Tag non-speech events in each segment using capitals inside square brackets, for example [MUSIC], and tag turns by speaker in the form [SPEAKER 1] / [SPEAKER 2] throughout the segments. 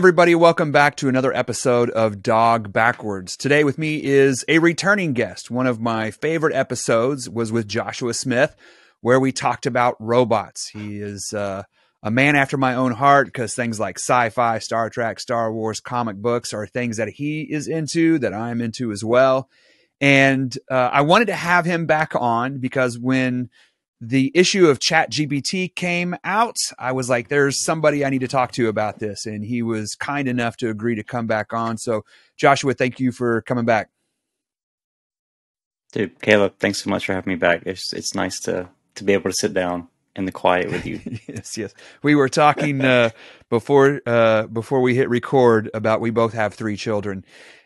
[SPEAKER 1] everybody. Welcome back to another episode of Dog Backwards. Today with me is a returning guest. One of my favorite episodes was with Joshua Smith, where we talked about robots. He is uh, a man after my own heart because things like sci fi, Star Trek, Star Wars, comic books are things that he is into that I'm into as well. And uh, I wanted to have him back on because when the issue of chat gpt came out. I was like there's somebody i need to talk to about this and he was kind enough to agree to come back on. So joshua thank you for coming back.
[SPEAKER 2] Dude caleb thanks so much for having me back. It's it's nice to to be able to sit down in the quiet with you. [LAUGHS]
[SPEAKER 1] Yes yes. We were talking uh before uh before we hit record about we both have three children.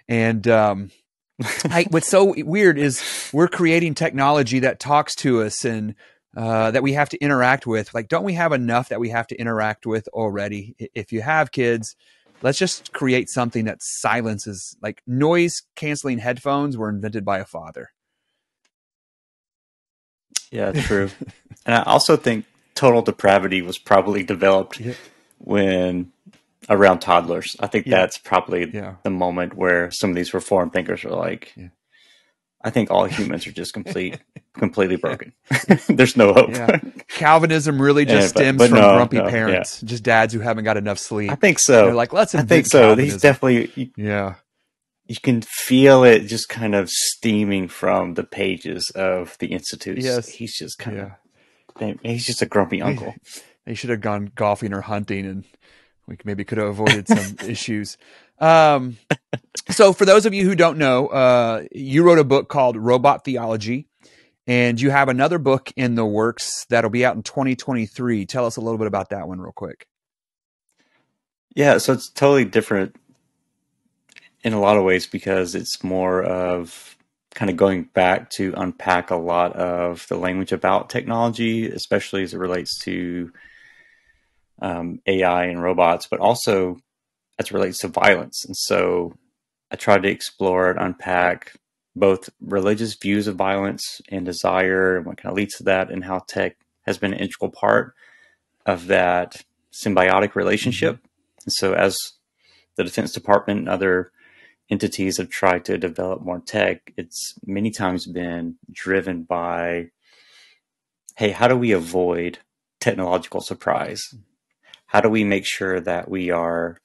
[SPEAKER 1] And um I, what's so weird is we're creating technology that talks to us and uh, that we have to interact with. Like, don't we have enough that we have to interact with already? If you have kids, let's just create something that silences. Like noise canceling headphones were invented by a father.
[SPEAKER 2] Yeah, true. [LAUGHS] and I also think total depravity was probably developed yeah. when around toddlers. I think yeah. that's probably yeah. the moment where some of these reform thinkers are like, I think all humans are just [LAUGHS] complete, completely broken. [LAUGHS] There's no hope. Yeah.
[SPEAKER 1] Calvinism really just yeah, stems but, but from no, grumpy no, parents, yeah. just dads who haven't got enough sleep.
[SPEAKER 2] I think so.
[SPEAKER 1] They're like, let's.
[SPEAKER 2] I think so. Calvinism. He's definitely. You,
[SPEAKER 1] yeah.
[SPEAKER 2] You can feel it just kind of steaming from the pages of the institutes.
[SPEAKER 1] Yes,
[SPEAKER 2] he's just kind of. He's just a grumpy uncle.
[SPEAKER 1] He should have gone golfing or hunting, and we maybe could have avoided some [LAUGHS] issues. Um, so, for those of you who don't know, uh, you wrote a book called Robot Theology, and you have another book in the works that'll be out in 2023. Tell us a little bit about that one, real quick.
[SPEAKER 2] Yeah, so it's totally different in a lot of ways because it's more of kind of going back to unpack a lot of the language about technology, especially as it relates to um, AI and robots, but also as it relates to violence. And so I tried to explore and unpack both religious views of violence and desire and what kind of leads to that, and how tech has been an integral part of that symbiotic relationship. And so, as the Defense Department and other entities have tried to develop more tech, it's many times been driven by hey, how do we avoid technological surprise? How do we make sure that we are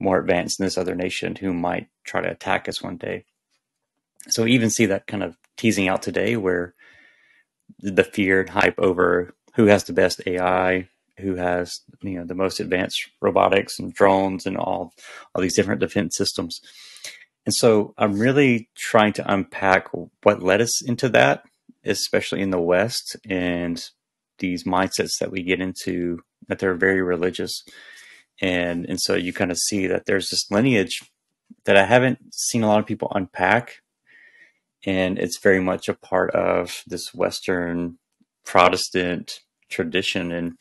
[SPEAKER 2] more advanced than this other nation who might try to attack us one day. So we even see that kind of teasing out today where the fear and hype over who has the best AI, who has you know the most advanced robotics and drones and all all these different defense systems. And so I'm really trying to unpack what led us into that, especially in the West and these mindsets that we get into that they're very religious and and so you kind of see that there's this lineage that I haven't seen a lot of people unpack, and it's very much a part of this Western Protestant tradition, and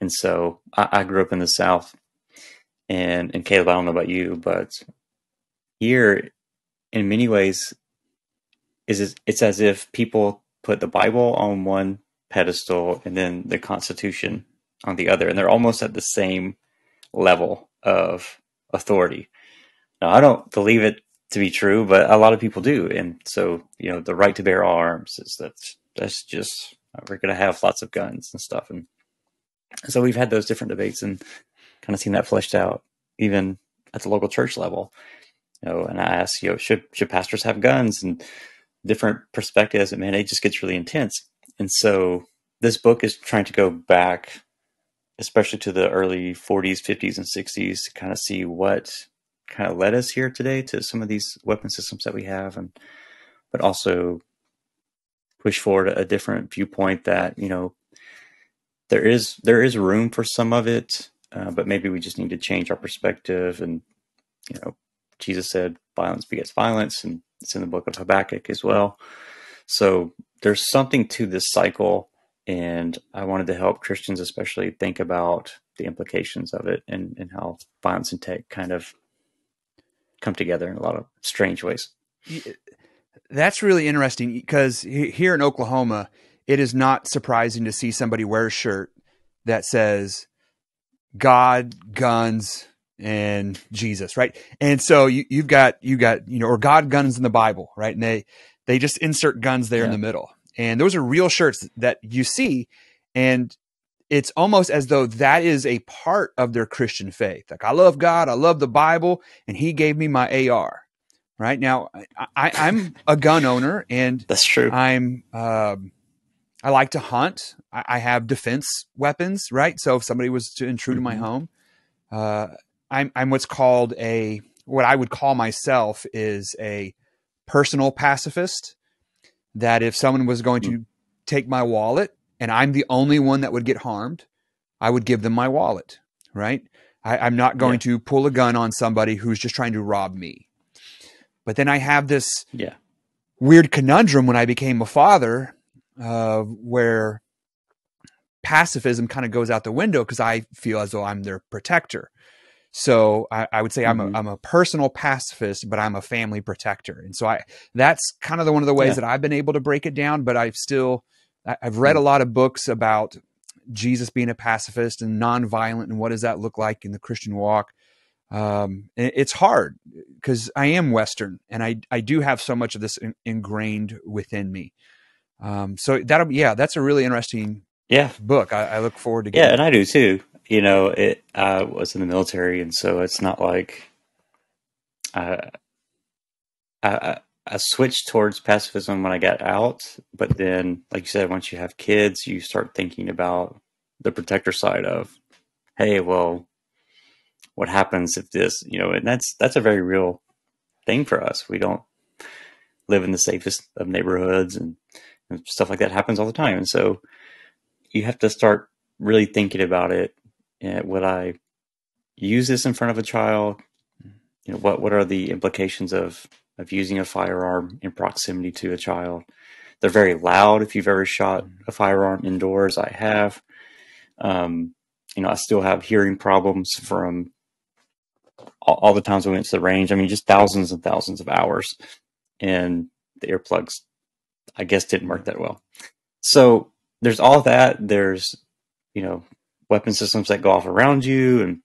[SPEAKER 2] and so I, I grew up in the South, and and Caleb, I don't know about you, but here, in many ways, is it's as if people put the Bible on one pedestal and then the Constitution on the other, and they're almost at the same level of authority. Now, I don't believe it to be true, but a lot of people do. And so, you know, the right to bear arms is that that's just, we're going to have lots of guns and stuff. And so we've had those different debates and kind of seen that fleshed out even at the local church level. You know, and I ask, you know, should, should pastors have guns and different perspectives? And man, it just gets really intense. And so this book is trying to go back especially to the early 40s, 50s, and 60s to kind of see what kind of led us here today to some of these weapon systems that we have, and but also push forward a different viewpoint that you know there is there is room for some of it, uh, but maybe we just need to change our perspective. And you know, Jesus said, "Violence begets violence," and it's in the book of Habakkuk as well. So there's something to this cycle and I wanted to help Christians, especially, think about the implications of it and, and how violence and tech kind of come together in a lot of strange ways.
[SPEAKER 1] That's really interesting because here in Oklahoma, it is not surprising to see somebody wear a shirt that says God, guns, and Jesus, right? And so you, you've got you got you know or God guns in the Bible, right? And they they just insert guns there yeah. in the middle, and those are real shirts that you see, and it's almost as though that is a part of their Christian faith. Like I love God, I love the Bible, and He gave me my AR. Right now, I, am a gun owner, and [LAUGHS]
[SPEAKER 2] that's true.
[SPEAKER 1] I'm um, I like to hunt. I, I, have defense weapons, right? So if somebody was to intrude mm-hmm. in my mm-hmm. home, uh, I'm I'm what's called a what I would call myself is a personal pacifist. That if someone was going mm-hmm. to take my wallet and I'm the only one that would get harmed, I would give them my wallet, right? I, am not going yeah. to pull a gun on somebody who's just trying to rob me. But then I have this
[SPEAKER 2] yeah.
[SPEAKER 1] weird conundrum when I became a father, uh, where pacifism kind of goes out the window because I feel as though I'm their protector. So I, I would say mm-hmm. I'm a mm-hmm. I'm a personal pacifist, but I'm a family protector, and so I that's kind of the one of the ways yeah. that I've been able to break it down. But I've still I've read mm-hmm. a lot of books about Jesus being a pacifist and nonviolent, and what does that look like in the Christian walk. Um, it's hard because I am Western, and I I do have so much of this in, ingrained within me. Um, so that yeah, that's a really interesting
[SPEAKER 2] yeah
[SPEAKER 1] book. I, I look forward to
[SPEAKER 2] getting. Yeah, and I do too. You know, it I was in the military, and so it's not like uh, I I switched towards pacifism when I got out, but then, like you said, once you have kids, you start thinking about the protector side of, hey, well, what happens if this, you know, and that's that's a very real thing for us. We don't live in the safest of neighborhoods and and stuff like that happens all the time. And so you have to start really thinking about it. Uh, would I use this in front of a child? You know, what what are the implications of of using a firearm in proximity to a child? They're very loud. If you've ever shot a firearm indoors, I have. Um, you know, I still have hearing problems from all, all the times we went to the range. I mean, just thousands and thousands of hours, and the earplugs I guess didn't work that well. So there's all that. There's, you know, weapon systems that go off around you and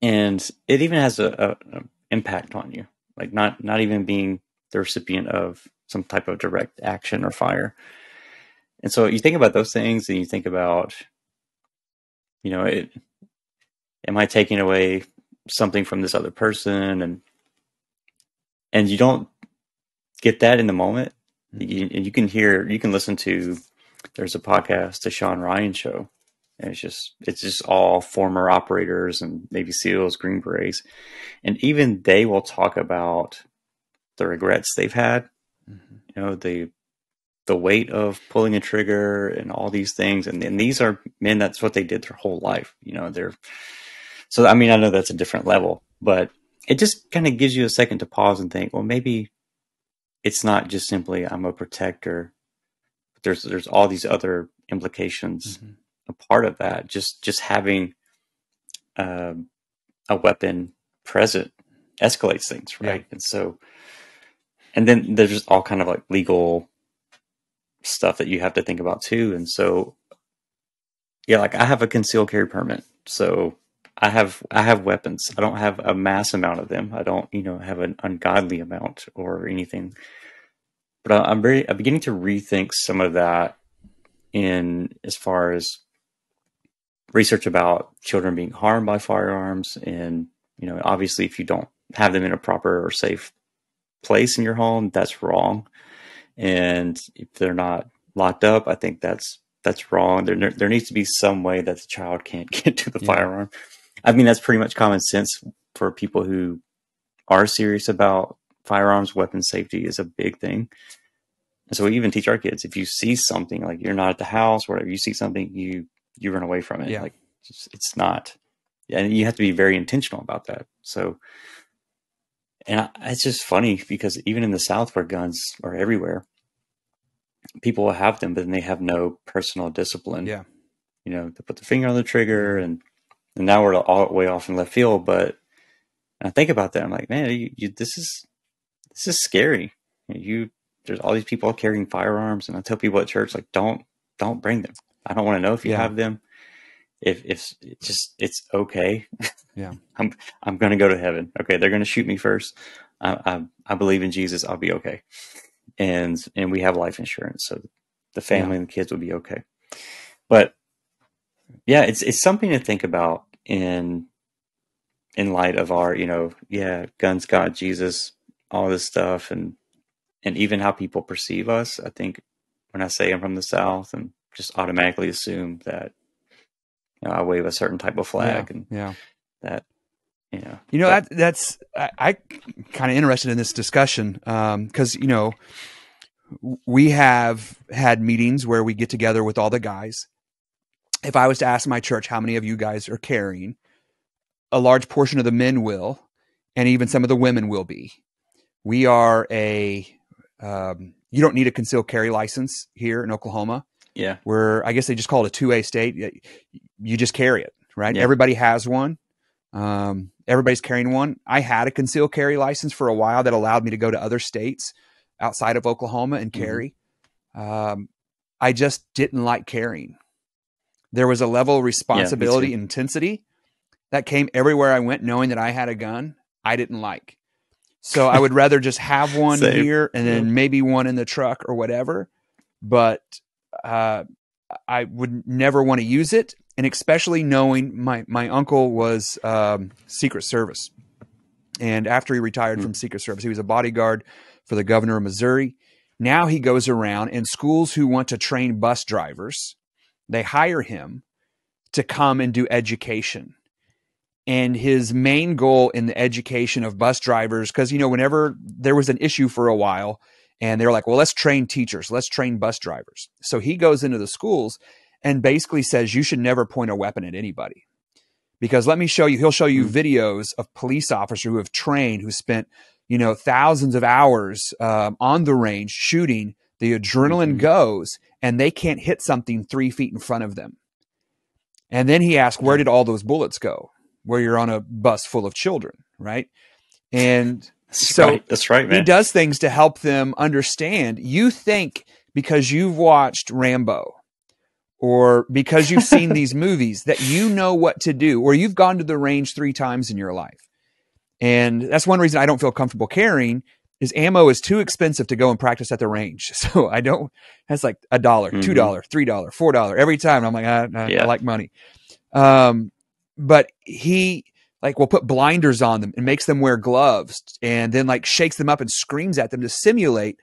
[SPEAKER 2] and it even has a, a, a impact on you. Like not not even being the recipient of some type of direct action or fire. And so you think about those things and you think about, you know, it am I taking away something from this other person and and you don't get that in the moment mm-hmm. you, you can hear, you can listen to. There's a podcast, the Sean Ryan Show, and it's just it's just all former operators and Navy SEALs, Green Berets, and even they will talk about the regrets they've had. Mm-hmm. You know the the weight of pulling a trigger and all these things, and, and these are men. That's what they did their whole life. You know they're so. I mean, I know that's a different level, but it just kind of gives you a second to pause and think. Well, maybe it's not just simply I'm a protector. There's there's all these other implications mm-hmm. A part of that. Just just having uh, a weapon present escalates things, right? Yeah. And so, and then there's just all kind of like legal stuff that you have to think about too. And so, yeah, like I have a concealed carry permit, so I have I have weapons. I don't have a mass amount of them. I don't, you know, have an ungodly amount or anything. But I'm very I'm beginning to rethink some of that in as far as research about children being harmed by firearms and you know obviously if you don't have them in a proper or safe place in your home that's wrong and if they're not locked up i think that's that's wrong there there needs to be some way that the child can't [LAUGHS] get to the yeah. firearm I mean, that's pretty much common sense for people who are serious about firearms. Weapon safety is a big thing. And so we even teach our kids if you see something like you're not at the house, whatever, you see something, you you run away from it. Yeah. Like it's, it's not, and you have to be very intentional about that. So, and I, it's just funny because even in the South, where guns are everywhere, people will have them, but then they have no personal discipline.
[SPEAKER 1] Yeah,
[SPEAKER 2] you know, to put the finger on the trigger and and now we're all way off in left field. But I think about that, I'm like, man, you, you, this is this is scary. You there's all these people carrying firearms, and I tell people at church, like, don't don't bring them. I don't want to know if you yeah. have them. If if it's just it's okay. [LAUGHS]
[SPEAKER 1] Yeah.
[SPEAKER 2] I'm I'm going to go to heaven. Okay, they're going to shoot me first. I, I I believe in Jesus. I'll be okay. And and we have life insurance, so the family
[SPEAKER 1] Yeah.
[SPEAKER 2] and the kids will be okay. But yeah, it's it's something to think about in in light of our, you know, yeah, guns, God, Jesus, all this stuff, and and even how people perceive us. I think when I say I'm from the South, and just automatically assume that you know I wave a certain type of flag, and
[SPEAKER 1] Yeah.
[SPEAKER 2] that you know,
[SPEAKER 1] You know
[SPEAKER 2] but-
[SPEAKER 1] that that's I, I kind of interested in this discussion because you know we have had meetings where we get together with all the guys. If I was to ask my church how many of you guys are carrying, a large portion of the men will, and even some of the women will be. We are a um, you don't need a concealed carry license here in Oklahoma.
[SPEAKER 2] Yeah,
[SPEAKER 1] We're I guess they just call it a two A state. You just carry it, right?
[SPEAKER 2] Yeah.
[SPEAKER 1] Everybody has one. Um, everybody's carrying one. I had a concealed carry license for a while that allowed me to go to other states outside of Oklahoma and
[SPEAKER 2] Mhm.
[SPEAKER 1] carry. Um, I just didn't like carrying. There was a level of responsibility and intensity that came everywhere I went, knowing that I had a gun. I didn't like. So I would [LAUGHS] rather just have one
[SPEAKER 2] Same.
[SPEAKER 1] here and then
[SPEAKER 2] Yeah.
[SPEAKER 1] maybe one in the truck or whatever. But uh, I would never want to use it, and especially knowing my my uncle was um, Secret Service, and after he retired
[SPEAKER 2] Hmm.
[SPEAKER 1] from Secret Service, he was a bodyguard for the governor of Missouri. Now he goes around and schools who want to train bus drivers, they hire him to come and do education. And his main goal in the education of bus drivers, because you know, whenever there was an issue for a while, and they're like, well, let's train teachers, let's train bus drivers. So he goes into the schools and basically says, you should never point a weapon at anybody. Because let me show you, he'll show you
[SPEAKER 2] Hmm.
[SPEAKER 1] videos of police officers who have trained, who spent, you know, thousands of hours um, on the range shooting. The adrenaline
[SPEAKER 2] Mhm.
[SPEAKER 1] goes and they can't hit something three feet in front of them. And then he asked, where did all those bullets go? Where you're on a bus full of children, right? And
[SPEAKER 2] that's
[SPEAKER 1] So,
[SPEAKER 2] right. That's right, man.
[SPEAKER 1] he does things to help them understand. You think because you've watched Rambo or because you've seen [LAUGHS] these movies that you know what to do, or you've gone to the range three times in your life. And that's one reason I don't feel comfortable carrying is ammo is too expensive to go and practice at the range. [LAUGHS] So I don't, that's like a dollar, two
[SPEAKER 2] Mhm.
[SPEAKER 1] three dollar, four dollar every time. I'm like, I, I,
[SPEAKER 2] Yeah.
[SPEAKER 1] I like money. Um, but he like will put blinders on them and makes them wear gloves and then like shakes them up and screams at them to simulate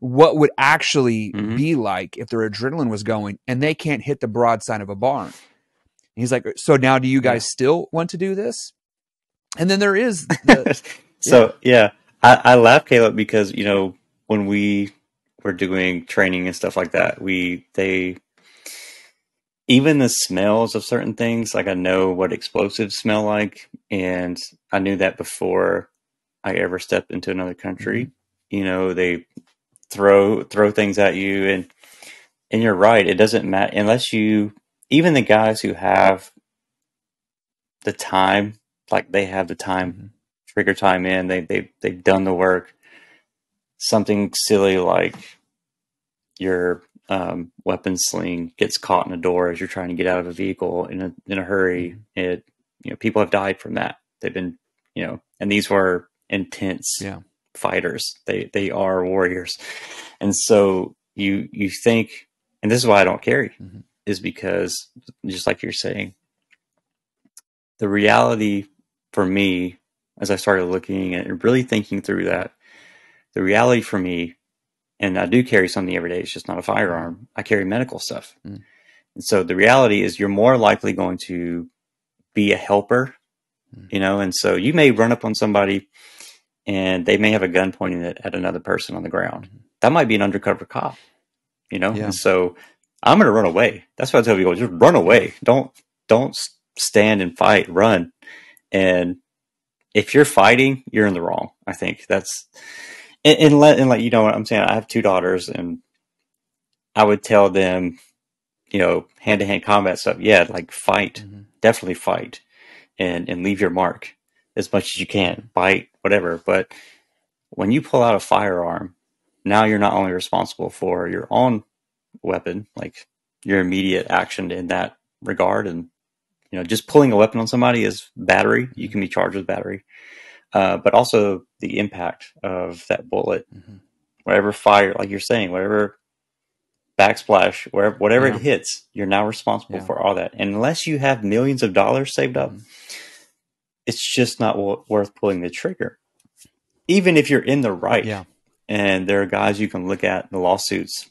[SPEAKER 1] what would actually
[SPEAKER 2] Mhm.
[SPEAKER 1] be like if their adrenaline was going and they can't hit the broadside of a barn. And he's like, so now do you guys still want to do this? And then there is [LAUGHS] the,
[SPEAKER 2] so yeah, I, I laugh, Caleb, because you know when we were doing training and stuff like that, we they even the smells of certain things. Like I know what explosives smell like, and I knew that before I ever stepped into another country. You know, they throw throw things at you, and and you're right. It doesn't matter unless you even the guys who have the time, like they have the time
[SPEAKER 1] Mhm.
[SPEAKER 2] trigger time in. They they they've done the work. Something silly like your um, weapon sling gets caught in a door as you're trying to get out of a vehicle in a in a hurry. It you know people have died from that. They've been you know, and these were intense
[SPEAKER 1] Yeah.
[SPEAKER 2] fighters. They they are warriors, and so you you think, and this is why I don't carry,
[SPEAKER 1] Mhm.
[SPEAKER 2] is because just like you're saying, the reality for me as I started looking and really thinking through that, the reality for me, and I do carry something every day, it's just not a firearm. I carry medical stuff.
[SPEAKER 1] Mm.
[SPEAKER 2] And so the reality is you're more likely going to be a helper,
[SPEAKER 1] Mm.
[SPEAKER 2] you know, and so you may run up on somebody and they may have a gun pointing at, at another person on the ground. That might be an undercover cop, you know?
[SPEAKER 1] Yeah.
[SPEAKER 2] And so I'm going to run away. That's what I tell people, just run away. Don't, don't stand and fight, run. And if you're fighting, you're in the wrong. I think that's, and, and let, and like, you know what I'm saying? I have two daughters and I would tell them, you know, hand to hand combat stuff. Yeah. Like fight,
[SPEAKER 1] Mhm.
[SPEAKER 2] definitely fight and, and leave your mark as much as you can, bite, whatever. But when you pull out a firearm, now you're not only responsible for your own weapon, like your immediate action in that regard and you know, just pulling a weapon on somebody is battery. You can be charged with battery, uh, but also the impact of that bullet,
[SPEAKER 1] Mhm.
[SPEAKER 2] whatever fire, like you're saying, whatever backsplash, wherever whatever
[SPEAKER 1] Yeah.
[SPEAKER 2] it hits, you're now responsible
[SPEAKER 1] Yeah.
[SPEAKER 2] for all that. And unless you have millions of dollars saved up,
[SPEAKER 1] Mhm.
[SPEAKER 2] it's just not wo- worth pulling the trigger. Even if you're in the right,
[SPEAKER 1] Yeah.
[SPEAKER 2] and there are guys you can look at the lawsuits.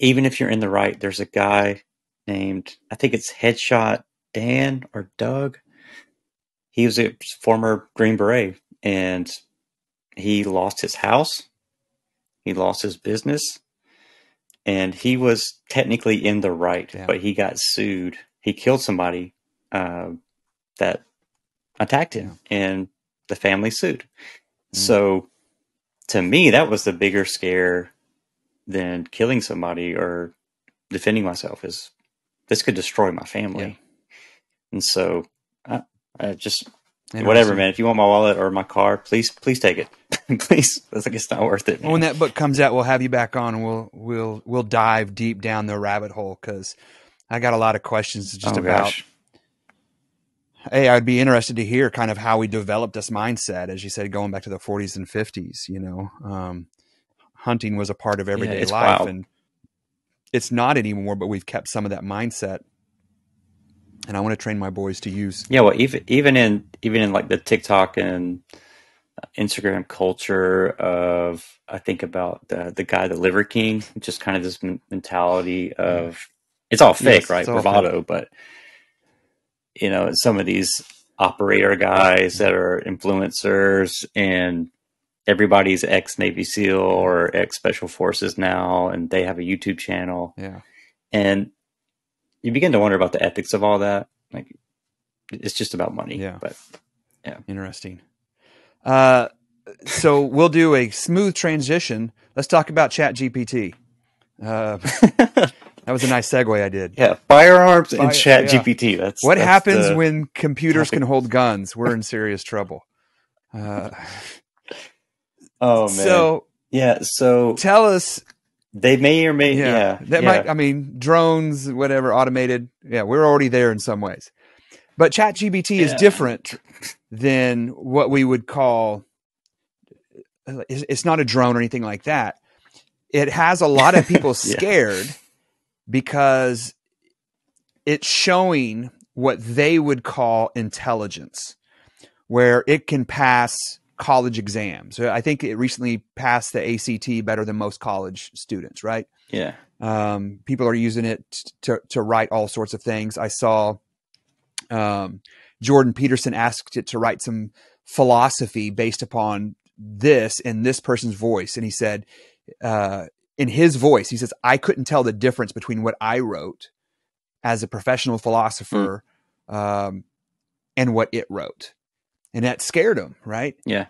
[SPEAKER 2] Even if you're in the right, there's a guy named I think it's Headshot Dan or Doug. He was a former Green Beret, and he lost his house, he lost his business, and he was technically in the right,
[SPEAKER 1] Yeah.
[SPEAKER 2] but he got sued. He killed somebody uh, that attacked him, and the family sued.
[SPEAKER 1] Mm.
[SPEAKER 2] So, to me, that was the bigger scare than killing somebody or defending myself. Is this could destroy my family?
[SPEAKER 1] Yeah.
[SPEAKER 2] And so, I, I just whatever, man. If you want my wallet or my car, please, please take it. [LAUGHS] please, it's like it's not worth it.
[SPEAKER 1] Well, when that book comes out, we'll have you back on, and we'll we'll we'll dive deep down the rabbit hole because I got a lot of questions just
[SPEAKER 2] Oh,
[SPEAKER 1] about.
[SPEAKER 2] gosh.
[SPEAKER 1] Hey, I'd be interested to hear kind of how we developed this mindset, as you said, going back to the 40s and 50s. You know, um, hunting was a part of everyday
[SPEAKER 2] it's
[SPEAKER 1] life,
[SPEAKER 2] wild.
[SPEAKER 1] and it's not anymore. But we've kept some of that mindset, and I want to train my boys to use.
[SPEAKER 2] Yeah, well, even even in even in like the TikTok and Instagram culture of, I think about the the guy, the Liver King, just kind of this mentality of it's all fake,
[SPEAKER 1] Yes,
[SPEAKER 2] right? Bravado, but you know, some of these operator guys that are influencers and everybody's ex Navy SEAL or ex Special Forces now, and they have a YouTube channel
[SPEAKER 1] Yeah,
[SPEAKER 2] and you begin to wonder about the ethics of all that. Like, it's just about money.
[SPEAKER 1] Yeah.
[SPEAKER 2] But yeah.
[SPEAKER 1] interesting. Uh, so we'll do a smooth transition. Let's talk about Chat GPT. Uh, [LAUGHS] that was a nice segue I did.
[SPEAKER 2] yeah, firearms and
[SPEAKER 1] Fire-
[SPEAKER 2] Chat
[SPEAKER 1] yeah.
[SPEAKER 2] GPT. That's
[SPEAKER 1] What
[SPEAKER 2] that's
[SPEAKER 1] happens when computers
[SPEAKER 2] topic.
[SPEAKER 1] can hold guns? We're in serious trouble. Uh, [LAUGHS]
[SPEAKER 2] Oh man.
[SPEAKER 1] so
[SPEAKER 2] yeah. So
[SPEAKER 1] tell us,
[SPEAKER 2] they may or may.
[SPEAKER 1] yeah,
[SPEAKER 2] Yeah.
[SPEAKER 1] that
[SPEAKER 2] yeah.
[SPEAKER 1] might. I mean, drones, whatever, automated. Yeah, we're already there in some ways, but ChatGPT is
[SPEAKER 2] Yeah.
[SPEAKER 1] different than what we would call. It's it's not a drone or anything like that. It has a lot of people [LAUGHS] scared because it's showing what they would call intelligence, where it can pass college exams. I think it recently passed the ACT better than most college students, right?
[SPEAKER 2] yeah.
[SPEAKER 1] Um, people are using it to, to write all sorts of things. I saw um, Jordan Peterson asked it to write some philosophy based upon this in this person's voice. And he said, uh, in his voice, he says, I couldn't tell the difference between what I wrote as a professional philosopher um, and what it wrote. And that scared him, right?
[SPEAKER 2] Yeah.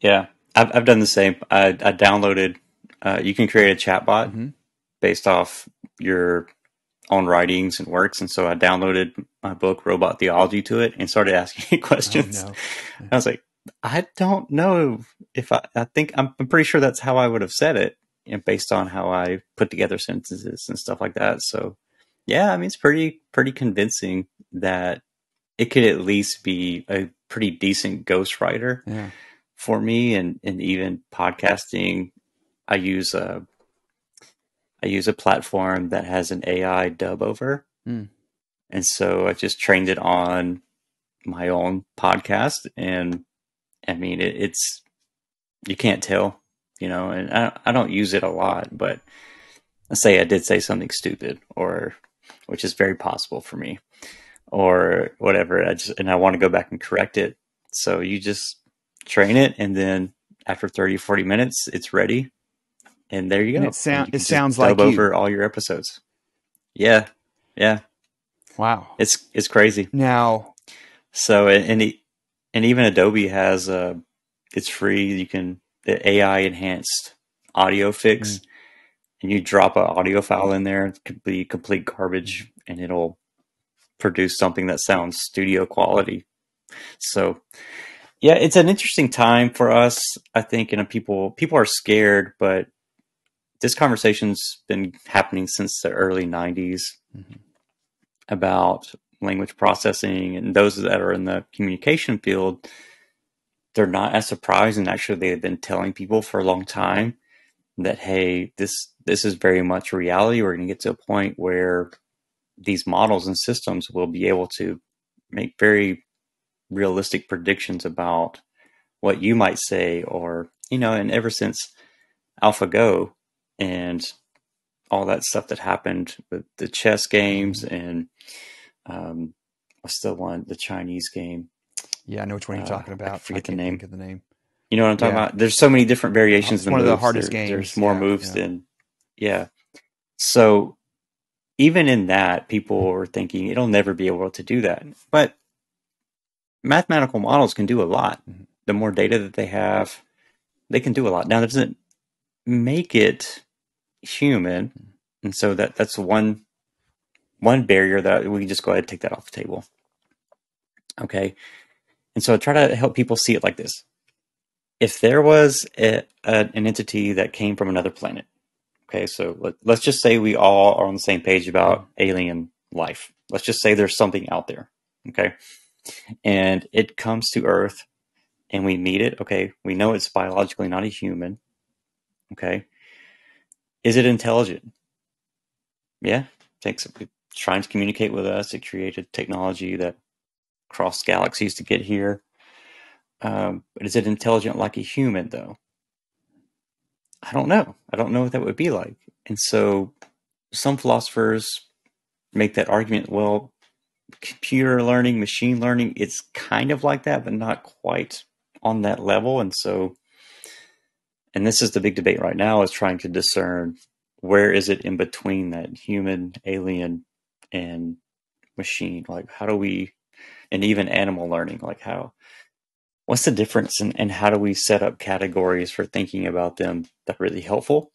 [SPEAKER 2] Yeah. I've I've done the same. I I downloaded. Uh, you can create a chatbot
[SPEAKER 1] Mhm.
[SPEAKER 2] based off your own writings and works, and so I downloaded my book Robot Theology to it and started asking [LAUGHS] it questions.
[SPEAKER 1] Oh, no.
[SPEAKER 2] I was like, I don't know if I, I think I'm, I'm pretty sure that's how I would have said it and based on how I put together sentences and stuff like that. So yeah, I mean, it's pretty, pretty convincing that it could at least be a pretty decent ghostwriter
[SPEAKER 1] Yeah.
[SPEAKER 2] for me. And, and even podcasting, I use a, I use a platform that has an AI dub over.
[SPEAKER 1] Hmm.
[SPEAKER 2] And so I just trained it on my own podcast and I mean it, it's you can't tell, you know, and I I don't use it a lot, but let's say I did say something stupid or which is very possible for me or whatever. I just and I want to go back and correct it. So you just train it and then after 30 40 minutes it's ready and there you go.
[SPEAKER 1] And it sound-
[SPEAKER 2] you
[SPEAKER 1] it sounds like you.
[SPEAKER 2] over all your episodes. Yeah. Yeah.
[SPEAKER 1] Wow.
[SPEAKER 2] It's it's crazy.
[SPEAKER 1] Now,
[SPEAKER 2] So and and, and even Adobe has uh it's free. You can the AI enhanced audio fix, and you drop an audio file in there. It could be complete garbage, and it'll produce something that sounds studio quality. So yeah, it's an interesting time for us. I think, and people people are scared, but this conversation's been happening since the early '90s
[SPEAKER 1] Mhm.
[SPEAKER 2] about language processing and those that are in the communication field, they're not as surprised. And actually, they've been telling people for a long time that, hey, this this is very much reality. We're going to get to a point where these models and systems will be able to make very realistic predictions about what you might say or you know and ever since AlphaGo and all that stuff that happened with the chess games and um, what's the one the Chinese game?
[SPEAKER 1] Yeah, I know which one you're
[SPEAKER 2] Uh,
[SPEAKER 1] talking
[SPEAKER 2] I
[SPEAKER 1] about.
[SPEAKER 2] forget the name.
[SPEAKER 1] of the name.
[SPEAKER 2] You know what I'm talking
[SPEAKER 1] Yeah.
[SPEAKER 2] about? There's so many different variations.
[SPEAKER 1] It's
[SPEAKER 2] of
[SPEAKER 1] one of the hardest
[SPEAKER 2] There-
[SPEAKER 1] games,
[SPEAKER 2] There's more
[SPEAKER 1] yeah,
[SPEAKER 2] moves
[SPEAKER 1] yeah.
[SPEAKER 2] than yeah. So even in that, people were thinking it'll never be able to do that. But mathematical models can do a lot.
[SPEAKER 1] Mhm.
[SPEAKER 2] The more data that they have, they can do a lot. Now, that doesn't make it human, and so that that's one one barrier that we can just go ahead and take that off the table. Okay, and so I try to help people see it like this: if there was a, a, an entity that came from another planet, okay, so let, let's just say we all are on the same page about alien life. Let's just say there's something out there, okay, and it comes to Earth, and we meet it. Okay, we know it's biologically not a human. Okay, is it intelligent? Yeah, takes it's trying to communicate with us. It created technology that crossed galaxies to get here. Um, but is it intelligent like a human, though? I don't know. I don't know what that would be like. And so some philosophers make that argument well, computer learning, machine learning, it's kind of like that, but not quite on that level. And so, and this is the big debate right now is trying to discern where is it in between that human, alien, and machine? Like, how do we, and even animal learning, like, how, what's the difference and, and how do we set up categories for thinking about them that are really helpful?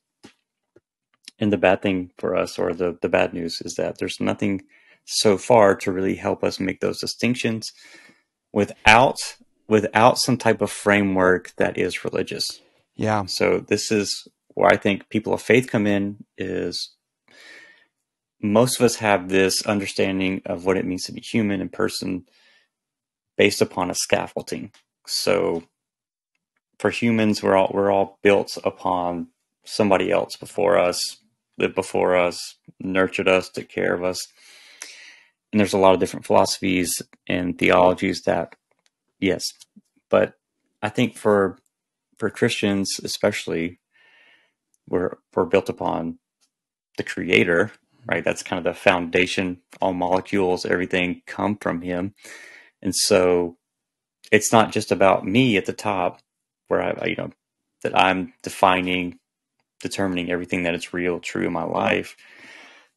[SPEAKER 2] And the bad thing for us or the, the bad news is that there's nothing so far to really help us make those distinctions without without some type of framework that is religious.
[SPEAKER 1] Yeah.
[SPEAKER 2] so this is where i think people of faith come in is most of us have this understanding of what it means to be human in person based upon a scaffolding so for humans, we're all we're all built upon somebody else before us, lived before us, nurtured us, took care of us. And there's a lot of different philosophies and theologies that, yes, but I think for for Christians especially, we're we're built upon the Creator, right? That's kind of the foundation. All molecules, everything come from Him, and so it's not just about me at the top where I, you know, that I'm defining, determining everything that is real, true in my life.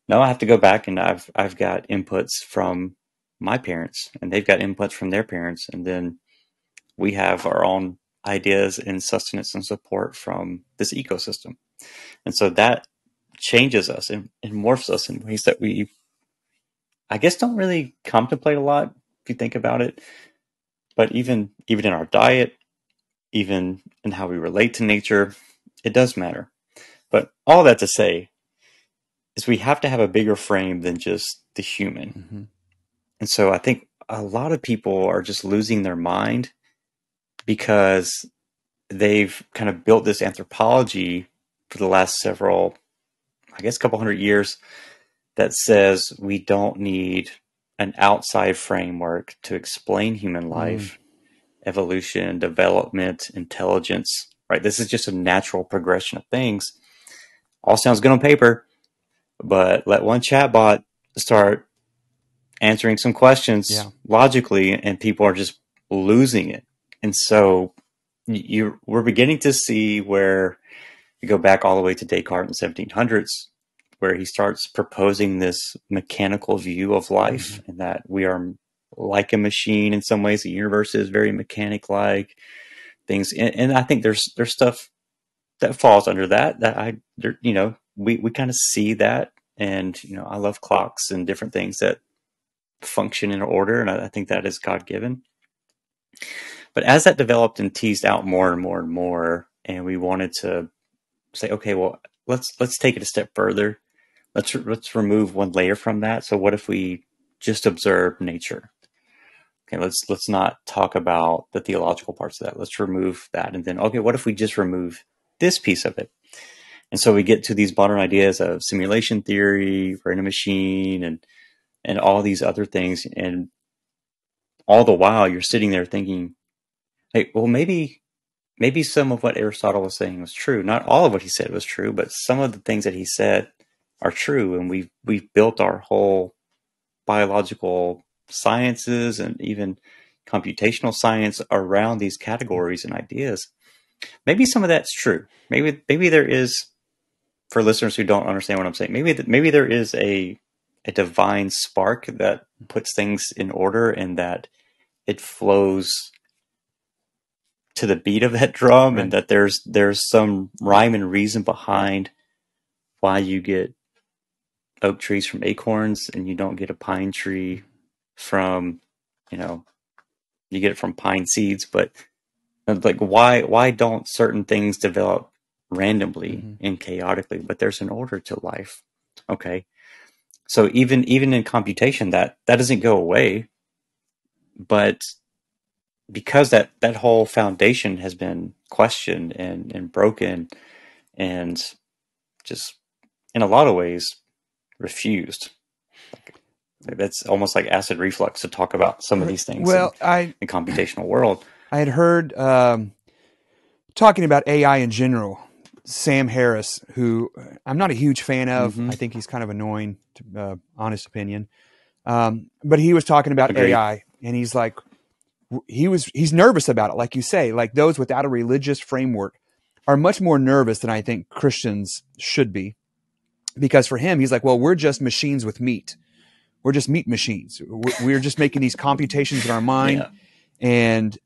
[SPEAKER 2] No, I have to go back and I've I've got inputs from my parents and they've got inputs from their parents and then we have our own ideas and sustenance and support from this ecosystem. And so that changes us and, and morphs us in ways that we I guess don't really contemplate a lot if you think about it but even even in our diet even in how we relate to nature it does matter. But all that to say is we have to have a bigger frame than just the human.
[SPEAKER 1] Hmm
[SPEAKER 2] and so i think a lot of people are just losing their mind because they've kind of built this anthropology for the last several i guess couple hundred years that says we don't need an outside framework to explain human mm. life, evolution, development, intelligence, right? This is just a natural progression of things. All sounds good on paper, but let one chatbot start answering some questions
[SPEAKER 1] Yeah.
[SPEAKER 2] logically, and people are just losing it. And so you we're beginning to see where you go back all the way to Descartes in the 1700s, where he starts proposing this mechanical view of life mm-hmm. and that we are like a machine in some ways. The universe is very mechanic like things. And, and I think there's there's stuff that falls under that that I there, you know we we kind of see that and you know I love clocks and different things that function in order and I, I think that is God given. But as that developed and teased out more and more and more, and we wanted to say, okay, well, let's let's take it a step further. Let's let's remove one layer from that. So what if we just observe nature. Okay, let's let's not talk about the theological parts of that. Let's remove that, and then okay, what if we just remove this piece of it? And so we get to these modern ideas of simulation theory, random machine, and and all these other things, and all the while you're sitting there thinking, hey, well maybe maybe some of what Aristotle was saying was true. Not all of what he said was true, but some of the things that he said are true, and we've we've built our whole biological sciences and even computational science around these categories and ideas. Maybe some of that's true. Maybe maybe there is for listeners who don't understand what I'm saying. Maybe maybe there is a a divine spark that puts things in order and that it flows to the beat of that [LAUGHS] drum right. and that there's there's some rhyme and reason behind why you get oak trees from acorns and you don't get a pine tree from you know you get it from pine seeds but uh, like why why don't certain things develop randomly mm-hmm. and chaotically but there's an order to life okay so even even in computation that that doesn't go away but because that that whole foundation has been questioned and and broken and just in a lot of ways refused. That's almost like acid reflux to talk about some of these things
[SPEAKER 1] well
[SPEAKER 2] in,
[SPEAKER 1] i
[SPEAKER 2] in computational world.
[SPEAKER 1] I had heard um, talking about ai in general sam harris who i'm not a huge fan of. Mm-hmm. i think he's kind of annoying to uh, honest opinion. Um, but he was talking about Agreed. ai and he's like he was he's nervous about it. Like you say like those without a religious framework are much more nervous than i think christians should be because for him he's like well we're just machines with meat. We're just meat machines. We're, just making these computations in our mind. Yeah. and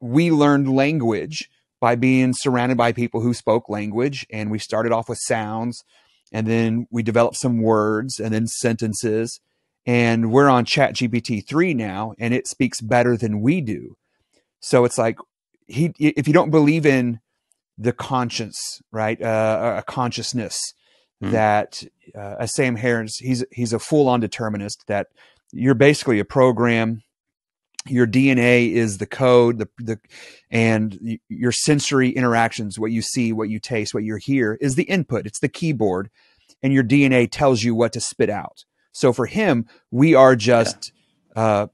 [SPEAKER 1] we learned language by being surrounded by people who spoke language. And we started off with sounds. And then we developed some words and then sentences. And we're on chat gpt 3 now and it speaks better than we do. So it's like he if you don't believe in the conscience right uh, a consciousness mm. that uh, as sam harris he's he's a full-on determinist that you're basically a program your dna is the code the, the and your sensory interactions what you see what you taste what you hear is the input it's the keyboard and your dna tells you what to spit out so for him, we are just yeah. uh,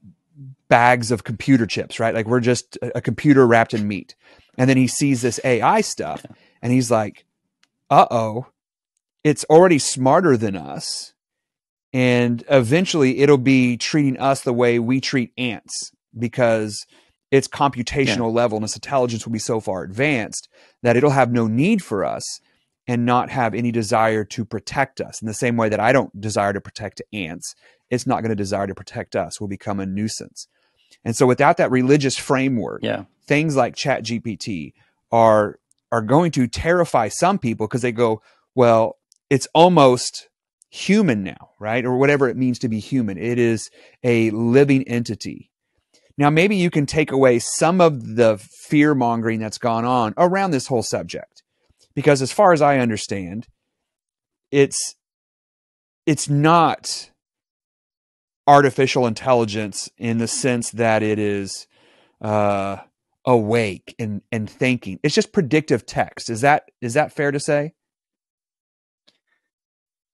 [SPEAKER 1] bags of computer chips, right? Like we're just a, a, computer wrapped in meat. And then he sees this AI stuff yeah. and he's like, uh oh, it's already smarter than us. And eventually it'll be treating us the way we treat ants because its computational yeah. level and its intelligence will be so far advanced that it'll have no need for us and not have any desire to protect us. In the same way that I don't desire to protect ants, it's not going to desire to protect us. We'll become a nuisance. And so without that religious framework,
[SPEAKER 2] yeah.
[SPEAKER 1] things like Chat GPT are are going to terrify some people because they go, well, it's almost human now, right? Or whatever it means to be human. It is a living entity. Now, maybe you can take away some of the fear mongering that's gone on around this whole subject because as far as I understand, it's it's not artificial intelligence in the sense that it is uh, awake and and thinking. It's just predictive text. Is that is that fair to say?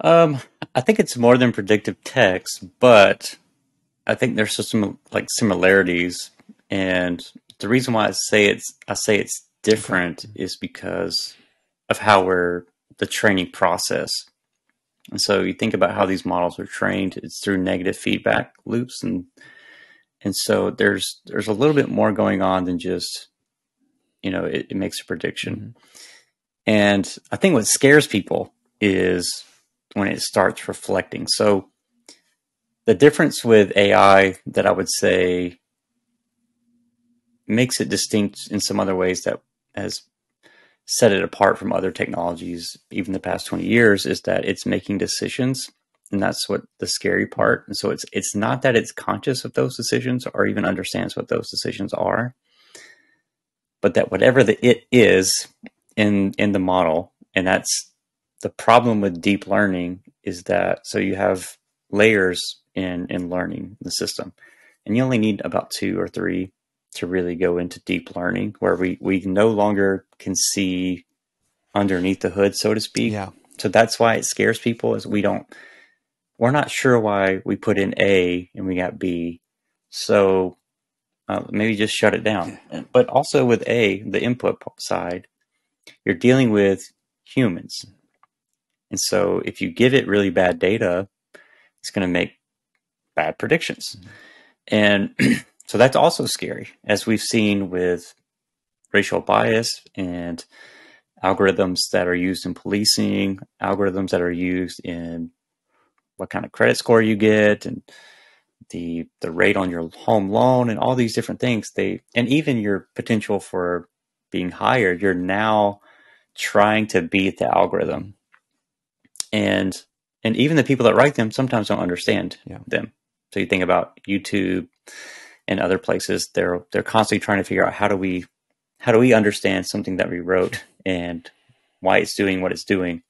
[SPEAKER 2] Um, I think it's more than predictive text, but I think there's just some like similarities, and the reason why I say it's I say it's different is because of how we're the training process. And so you think about how these models are trained, it's through negative feedback loops and and so there's there's a little bit more going on than just you know it, it makes a prediction. Mm-hmm. And I think what scares people is when it starts reflecting. So the difference with AI that I would say makes it distinct in some other ways that has set it apart from other technologies, even the past 20 years, is that it's making decisions. And that's what the scary part. And so it's it's not that it's conscious of those decisions or even understands what those decisions are, but that whatever the it is in in the model, and that's the problem with deep learning is that so you have layers in in learning the system, and you only need about two or three to really go into deep learning, where we we no longer can see underneath the hood, so to speak.
[SPEAKER 1] Yeah.
[SPEAKER 2] So that's why it scares people is we don't we're not sure why we put in A and we got B. So uh, maybe just shut it down. But also with A, the input side, you're dealing with humans. And so if you give it really bad data, it's going to make bad predictions. Mm-hmm. And [CLEARS THROAT] so that's also scary, as we've seen with racial bias and algorithms that are used in policing, algorithms that are used in what kind of credit score you get and the the rate on your home loan and all these different things. They and even your potential for being hired you're now trying to beat the algorithm and and even the people that write them sometimes don't understand
[SPEAKER 1] Yeah.
[SPEAKER 2] them so you think about youtube and other places they're they're constantly trying to figure out how do we how do we understand something that we wrote and why it's doing what it's doing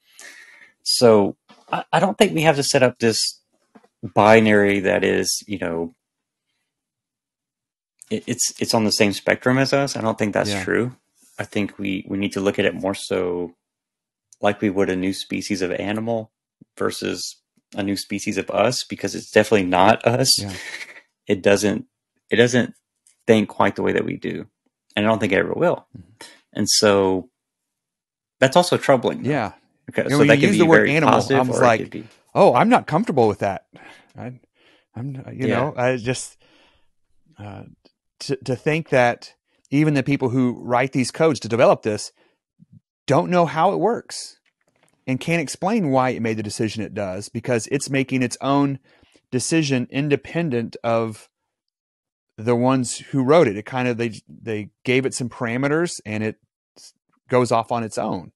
[SPEAKER 2] so I, I don't think we have to set up this binary that is, you know, it, it's it's on the same spectrum as us. I don't think that's
[SPEAKER 1] Yeah.
[SPEAKER 2] true. I think we we need to look at it more so like we would a new species of animal versus a new species of us because it's definitely not us.
[SPEAKER 1] Yeah.
[SPEAKER 2] It doesn't it doesn't think quite the way that we do. And I don't think it ever will.
[SPEAKER 1] Mm-hmm.
[SPEAKER 2] And so that's also troubling.
[SPEAKER 1] Yeah.
[SPEAKER 2] Okay,
[SPEAKER 1] know,
[SPEAKER 2] so that
[SPEAKER 1] you use the word animal, I was like,
[SPEAKER 2] be-
[SPEAKER 1] Oh, I'm not comfortable with that. I, I'm, you
[SPEAKER 2] Yeah.
[SPEAKER 1] know, I just uh, to to think that even the people who write these codes to develop this don't know how it works and can't explain why it made the decision it does because it's making its own decision independent of the ones who wrote it. It kind of they they gave it some parameters and it goes off on its own.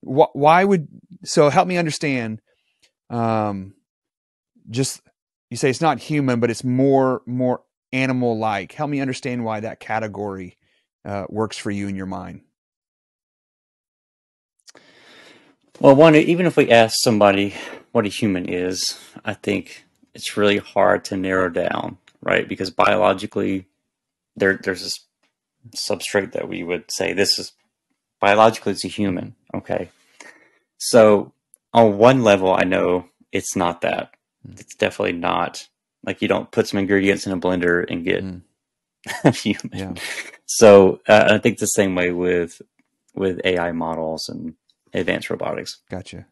[SPEAKER 1] Wh- Why would so help me understand? Um, just you say it's not human, but it's more more animal like. Help me understand why that category uh, works for you in your mind.
[SPEAKER 2] Well, one, even if we ask somebody what a human is, I think it's really hard to narrow down, right? Because biologically, there there's this substrate that we would say this is biologically it's a human. Okay, so on one level, I know it's not that. It's definitely not like you don't put some ingredients in a blender and get
[SPEAKER 1] Mm. [LAUGHS]
[SPEAKER 2] a human.
[SPEAKER 1] Yeah.
[SPEAKER 2] So uh, I think the same way with with AI models and advanced robotics.
[SPEAKER 1] Gotcha.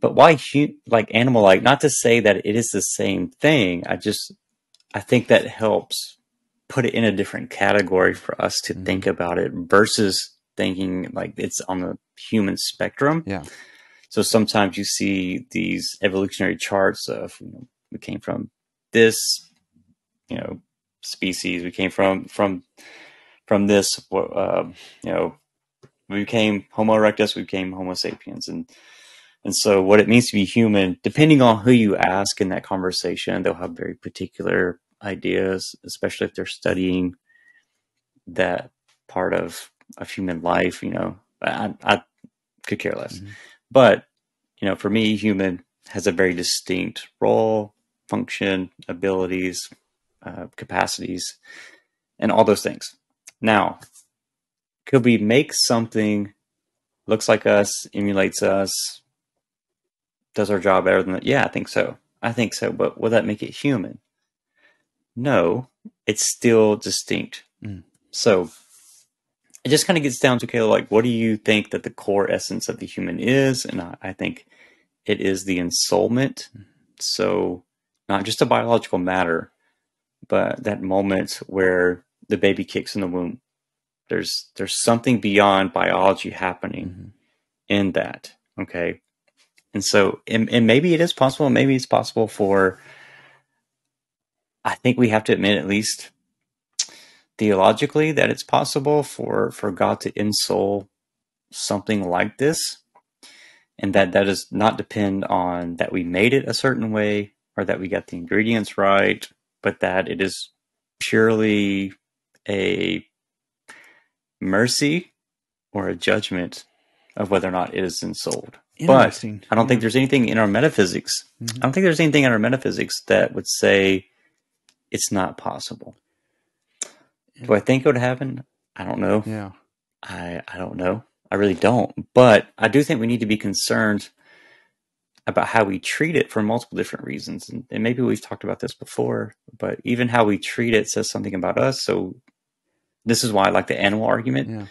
[SPEAKER 2] But why hu- like animal like? Not to say that it is the same thing. I just I think that helps put it in a different category for us to
[SPEAKER 1] Mhm.
[SPEAKER 2] think about it versus thinking like it's on the human spectrum.
[SPEAKER 1] Yeah.
[SPEAKER 2] So sometimes you see these evolutionary charts of you know, we came from this, you know, species. We came from from from this, uh, you know, we became Homo erectus. We became Homo sapiens, and and so what it means to be human, depending on who you ask in that conversation, they'll have very particular ideas, especially if they're studying that part of of human life. You know, I, I could care less.
[SPEAKER 1] Mhm.
[SPEAKER 2] But, you know, for me, human has a very distinct role, function, abilities, uh, capacities, and all those things. Now, could we make something looks like us, emulates us, does our job better than that? Yeah, I think so. I think so. But will that make it human? No, it's still distinct.
[SPEAKER 1] Mm.
[SPEAKER 2] So it just kind of gets down to okay, like what do you think that the core essence of the human is? And I, I think it is the ensoulment. So not just a biological matter, but that moment where the baby kicks in the womb. There's there's something beyond biology happening
[SPEAKER 1] Mhm.
[SPEAKER 2] in that. Okay. And so and, and maybe it is possible, maybe it's possible for I think we have to admit at least theologically that it's possible for for God to ensoul something like this and that that does not depend on that we made it a certain way or that we got the ingredients right but that it is purely a mercy or a judgment of whether or not it is ensouled. But I don't think there's anything in our metaphysics.
[SPEAKER 1] Mhm.
[SPEAKER 2] I don't think there's anything in our metaphysics that would say it's not possible. Do I think it would happen? I don't know.
[SPEAKER 1] Yeah.
[SPEAKER 2] I I don't know. I really don't. But I do think we need to be concerned about how we treat it for multiple different reasons. And, and maybe we've talked about this before, but even how we treat it says something about us. So this is why I like the animal argument
[SPEAKER 1] Yeah.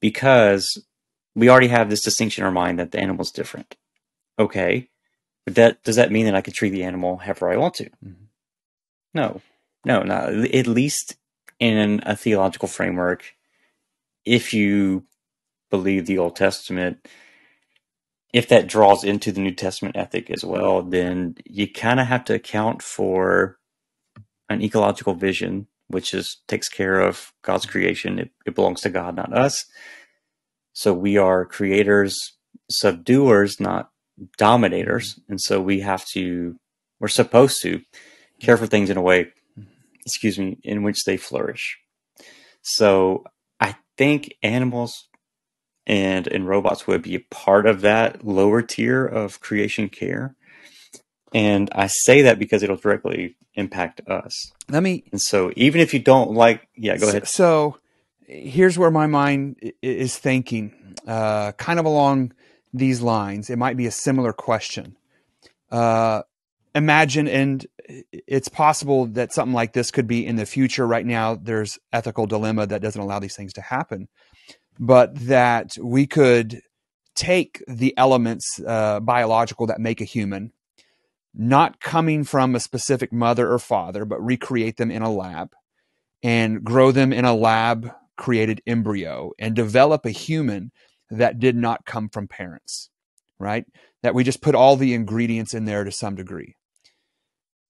[SPEAKER 2] because we already have this distinction in our mind that the animal's different. Okay. But that does that mean that I can treat the animal however I want to?
[SPEAKER 1] Mhm.
[SPEAKER 2] No. No, not at least in a theological framework, if you believe the Old Testament, if that draws into the New Testament ethic as well, then you kind of have to account for an ecological vision, which is takes care of God's creation. It, it belongs to God, not us. So we are creators, subduers, not dominators, mm-hmm. and so we have to. We're supposed to care for things in a way, excuse me, in which they flourish. So I think animals and and robots would be a part of that lower tier of creation care. And I say that because it'll directly impact us.
[SPEAKER 1] Let me
[SPEAKER 2] And so even if you don't like, yeah, go ahead.
[SPEAKER 1] So, here's where my mind is thinking, uh, kind of along these lines. It might be a similar question. Uh, imagine, and it's possible that something like this could be in the future. Right now, there's ethical dilemma that doesn't allow these things to happen, but that we could take the elements uh, biological that make a human, not coming from a specific mother or father, but recreate them in a lab and grow them in a lab created embryo and develop a human that did not come from parents, right? That we just put all the ingredients in there to some degree.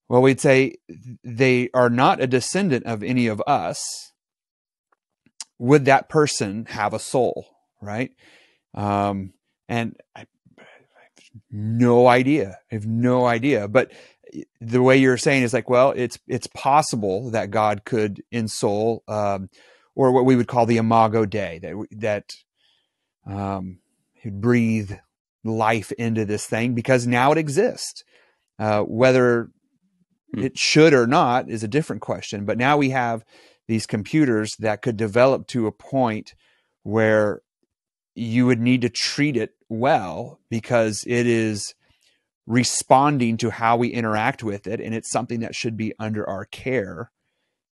[SPEAKER 1] Well, we'd say they are not a descendant of any of us. Would that person have a soul, right? Um, and I, no idea. I have no idea. But the way you're saying is like, well, it's it's possible that God could ensoul, um, or what we would call the imago Dei, that that um, he'd breathe life into this thing because now it exists. Uh, whether
[SPEAKER 2] Hmm.
[SPEAKER 1] it should or not is a different question. But now we have these computers that could develop to a point where you would need to treat it well because it is responding to how we interact with it and it's something that should be under our care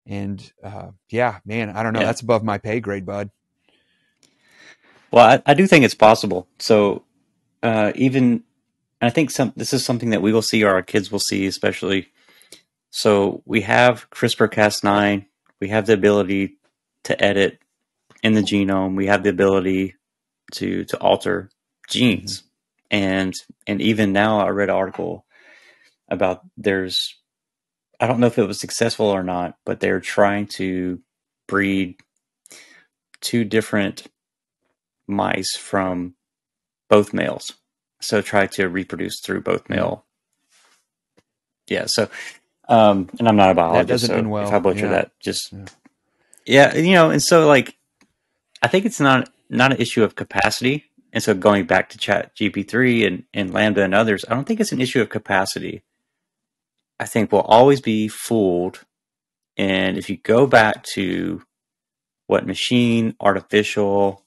[SPEAKER 1] and uh, yeah man i don't know
[SPEAKER 2] Yeah.
[SPEAKER 1] that's above my pay grade bud
[SPEAKER 2] Well, I, I do think it's possible. So uh, even I think some this is something that we will see, or our kids will see, especially. So we have CRISPR-Cas9. We have the ability to edit in the genome. We have the ability to to alter genes, and and even now, I read an article about there's I don't know if it was successful or not, but they're trying to breed two different mice from both males. So try to reproduce through both male. Yeah. So, um, and I'm not a biologist,
[SPEAKER 1] doesn't
[SPEAKER 2] so
[SPEAKER 1] end well,
[SPEAKER 2] if I butcher
[SPEAKER 1] yeah.
[SPEAKER 2] that, just
[SPEAKER 1] Yeah.
[SPEAKER 2] yeah. you know. And so, like, I think it's not not an issue of capacity. And so, going back to Chat GPT-3 and and LaMDA and others, I don't think it's an issue of capacity. I think we'll always be fooled. And if you go back to what machine, artificial,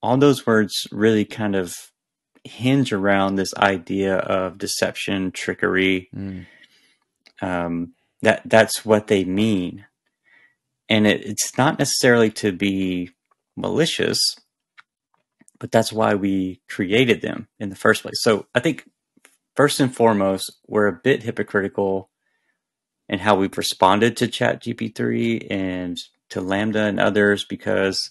[SPEAKER 2] all those words really kind of hinge around this idea of deception, trickery.
[SPEAKER 1] Mm.
[SPEAKER 2] Um, that that's what they mean, and it, it's not necessarily to be malicious, but that's why we created them in the first place. So I think first and foremost, we're a bit hypocritical in how we've responded to Chat GPT-3 and to LaMDA and others because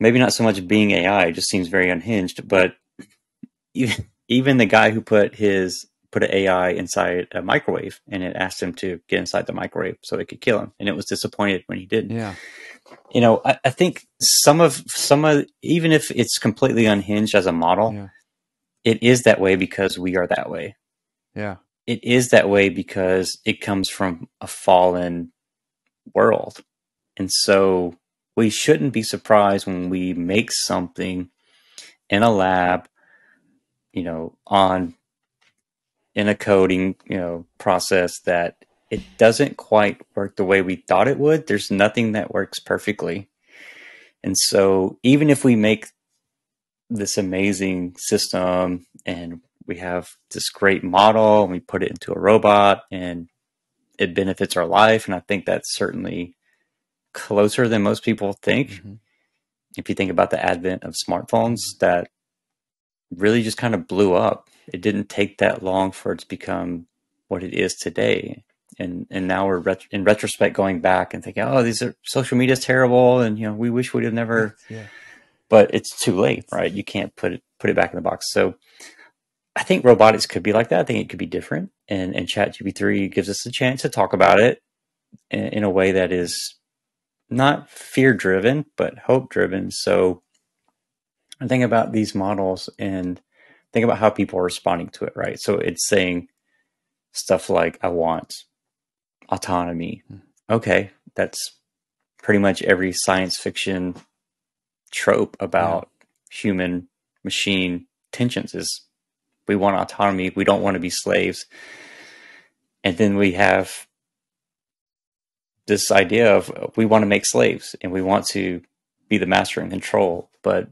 [SPEAKER 2] maybe not so much being AI just seems very unhinged, but [LAUGHS] even, even the guy who put his put an AI inside a microwave and it asked him to get inside the microwave so it could kill him, and it was disappointed when he didn't.
[SPEAKER 1] yeah
[SPEAKER 2] You know, I, I think some of some of even if it's completely unhinged as a model,
[SPEAKER 1] Yeah.
[SPEAKER 2] it is that way because we are that way.
[SPEAKER 1] yeah
[SPEAKER 2] It is that way because it comes from a fallen world, and so we shouldn't be surprised when we make something in a lab, you know, on in a coding, you know, process that it doesn't quite work the way we thought it would. There's nothing that works perfectly. And so even if we make this amazing system and we have this great model and we put it into a robot and it benefits our life and i think that's certainly closer than most people think mm-hmm. if you think about the advent of smartphones that really just kind of blew up it didn't take that long for it to become what it is today and and now we're ret- in retrospect going back and thinking oh these are social media is terrible and you know we wish we'd have never [LAUGHS] yeah. but it's too late right you can't put it put it back in the box so I think robotics could be like that. I think it could be different, and and ChatGPT gives us a chance to talk about it in, in a way that is not fear driven but hope driven. So I think about these models and think about how people are responding to it. Right. So it's saying stuff like, "I want autonomy." Okay, that's pretty much every science fiction trope about yeah. human machine tensions is we want autonomy. We don't want to be slaves. And then we have this idea of we want to make slaves and we want to be the master and control. But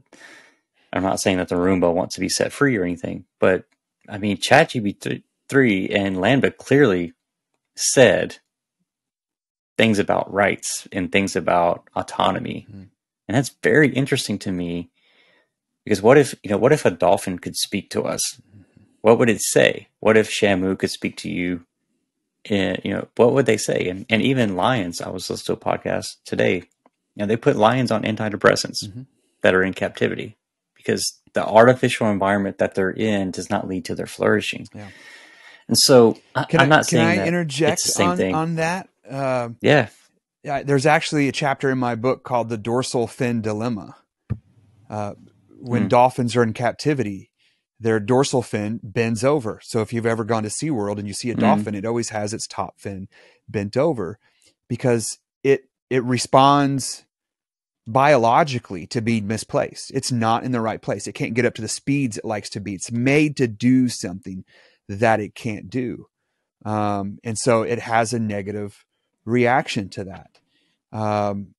[SPEAKER 2] I'm not saying that the Roomba wants to be set free or anything. But I mean, ChatGPT 3 and LaMDA clearly said things about rights and things about autonomy. Mm-hmm. And that's very interesting to me because what if, you know, what if a dolphin could speak to us? what would it say? What if Shamu could speak to you? And, you know, what would they say? And, and even lions, I was listening to a podcast today, you know, they put lions on antidepressants mm-hmm. that are in captivity because the artificial environment that they're in does not lead to their flourishing. Yeah. And so
[SPEAKER 1] I,
[SPEAKER 2] not saying
[SPEAKER 1] can I interject on, on, that?
[SPEAKER 2] Uh, yeah.
[SPEAKER 1] Yeah. There's actually a chapter in my book called the dorsal fin dilemma. Uh, when mm. dolphins are in captivity, their dorsal fin bends over. So if you've ever gone to SeaWorld and you see a mm. dolphin, it always has its top fin bent over because it it responds biologically to being misplaced. It's not in the right place. It can't get up to the speeds it likes to be. It's made to do something that it can't do. Um, and so it has a negative reaction to that. Um,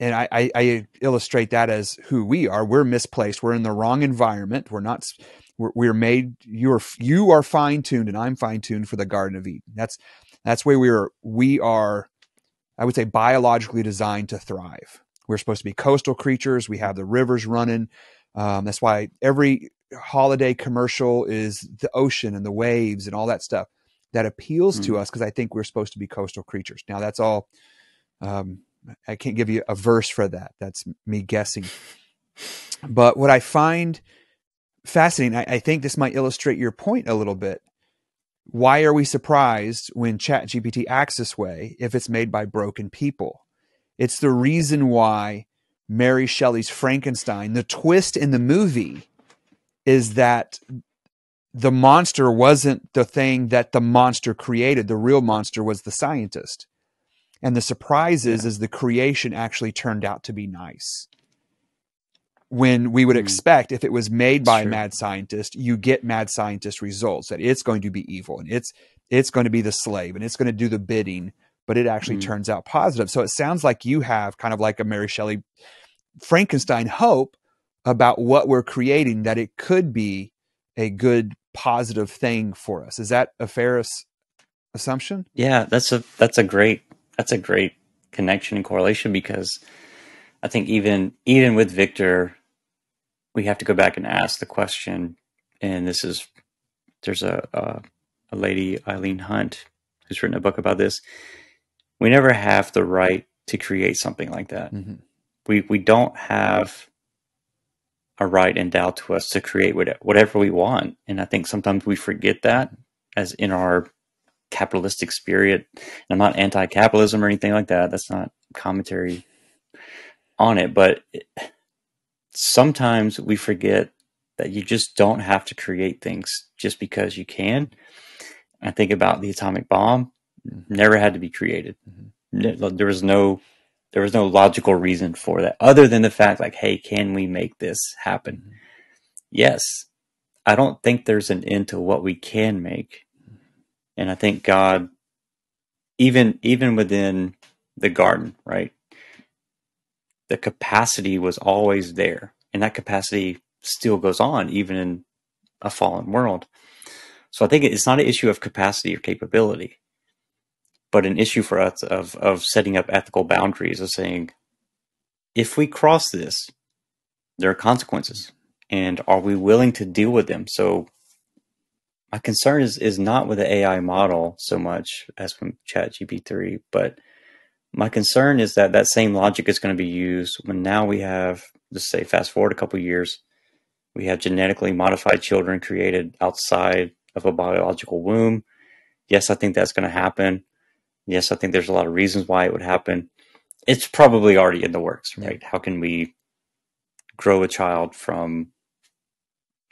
[SPEAKER 1] and I, I, I, illustrate that as who we are. We're misplaced. We're in the wrong environment. We're not we're, we're made you are you are fine tuned and I'm fine tuned for the Garden of Eden. That's that's where we are we are I would say biologically designed to thrive. We're supposed to be coastal creatures. We have the rivers running. Um, that's why every holiday commercial is the ocean and the waves and all that stuff that appeals mm. to us because I think we're supposed to be coastal creatures. Now that's all. Um, I can't give you a verse for that. That's me guessing. But what I find fascinating. I, I, think this might illustrate your point a little bit. Why are we surprised when ChatGPT acts this way if it's made by broken people? It's the reason why Mary Shelley's Frankenstein, the twist in the movie is that the monster wasn't the thing that the monster created. The real monster was the scientist. And the surprise is, is the creation actually turned out to be nice when we would mm. expect if it was made by a mad scientist, you get mad scientist results that it's going to be evil and it's it's going to be the slave and it's going to do the bidding, but it actually mm. turns out positive. So it sounds like you have kind of like a Mary Shelley Frankenstein hope about what we're creating that it could be a good positive thing for us. Is that a fair assumption?
[SPEAKER 2] Yeah, that's a that's a great that's a great connection and correlation because I think even even with Victor we have to go back and ask the question. And this is there's a a, a lady Eileen Hunt who's written a book about this. We never have the right to create something like that. Mm-hmm. We we don't have a right endowed to us to create whatever we want. And I think sometimes we forget that as in our capitalistic spirit. And I'm not anti-capitalism or anything like that. That's not commentary on it, but it, sometimes we forget that you just don't have to create things just because you can. I think about the atomic bomb, never had to be created. Mm-hmm. There was no there was no logical reason for that other than the fact like, hey, can we make this happen? Yes. I don't think there's an end to what we can make. And I think God even even within the garden, right? The capacity was always there. And that capacity still goes on even in a fallen world. So I think it's not an issue of capacity or capability, but an issue for us of, of setting up ethical boundaries of saying, if we cross this, there are consequences. And are we willing to deal with them? So my concern is, is not with the AI model so much as from Chat GPT-3, but my concern is that that same logic is going to be used when now we have, let's say, fast forward a couple years, we have genetically modified children created outside of a biological womb. Yes, I think that's going to happen. Yes, I think there's a lot of reasons why it would happen. It's probably already in the works, right? Yeah. How can we grow a child from,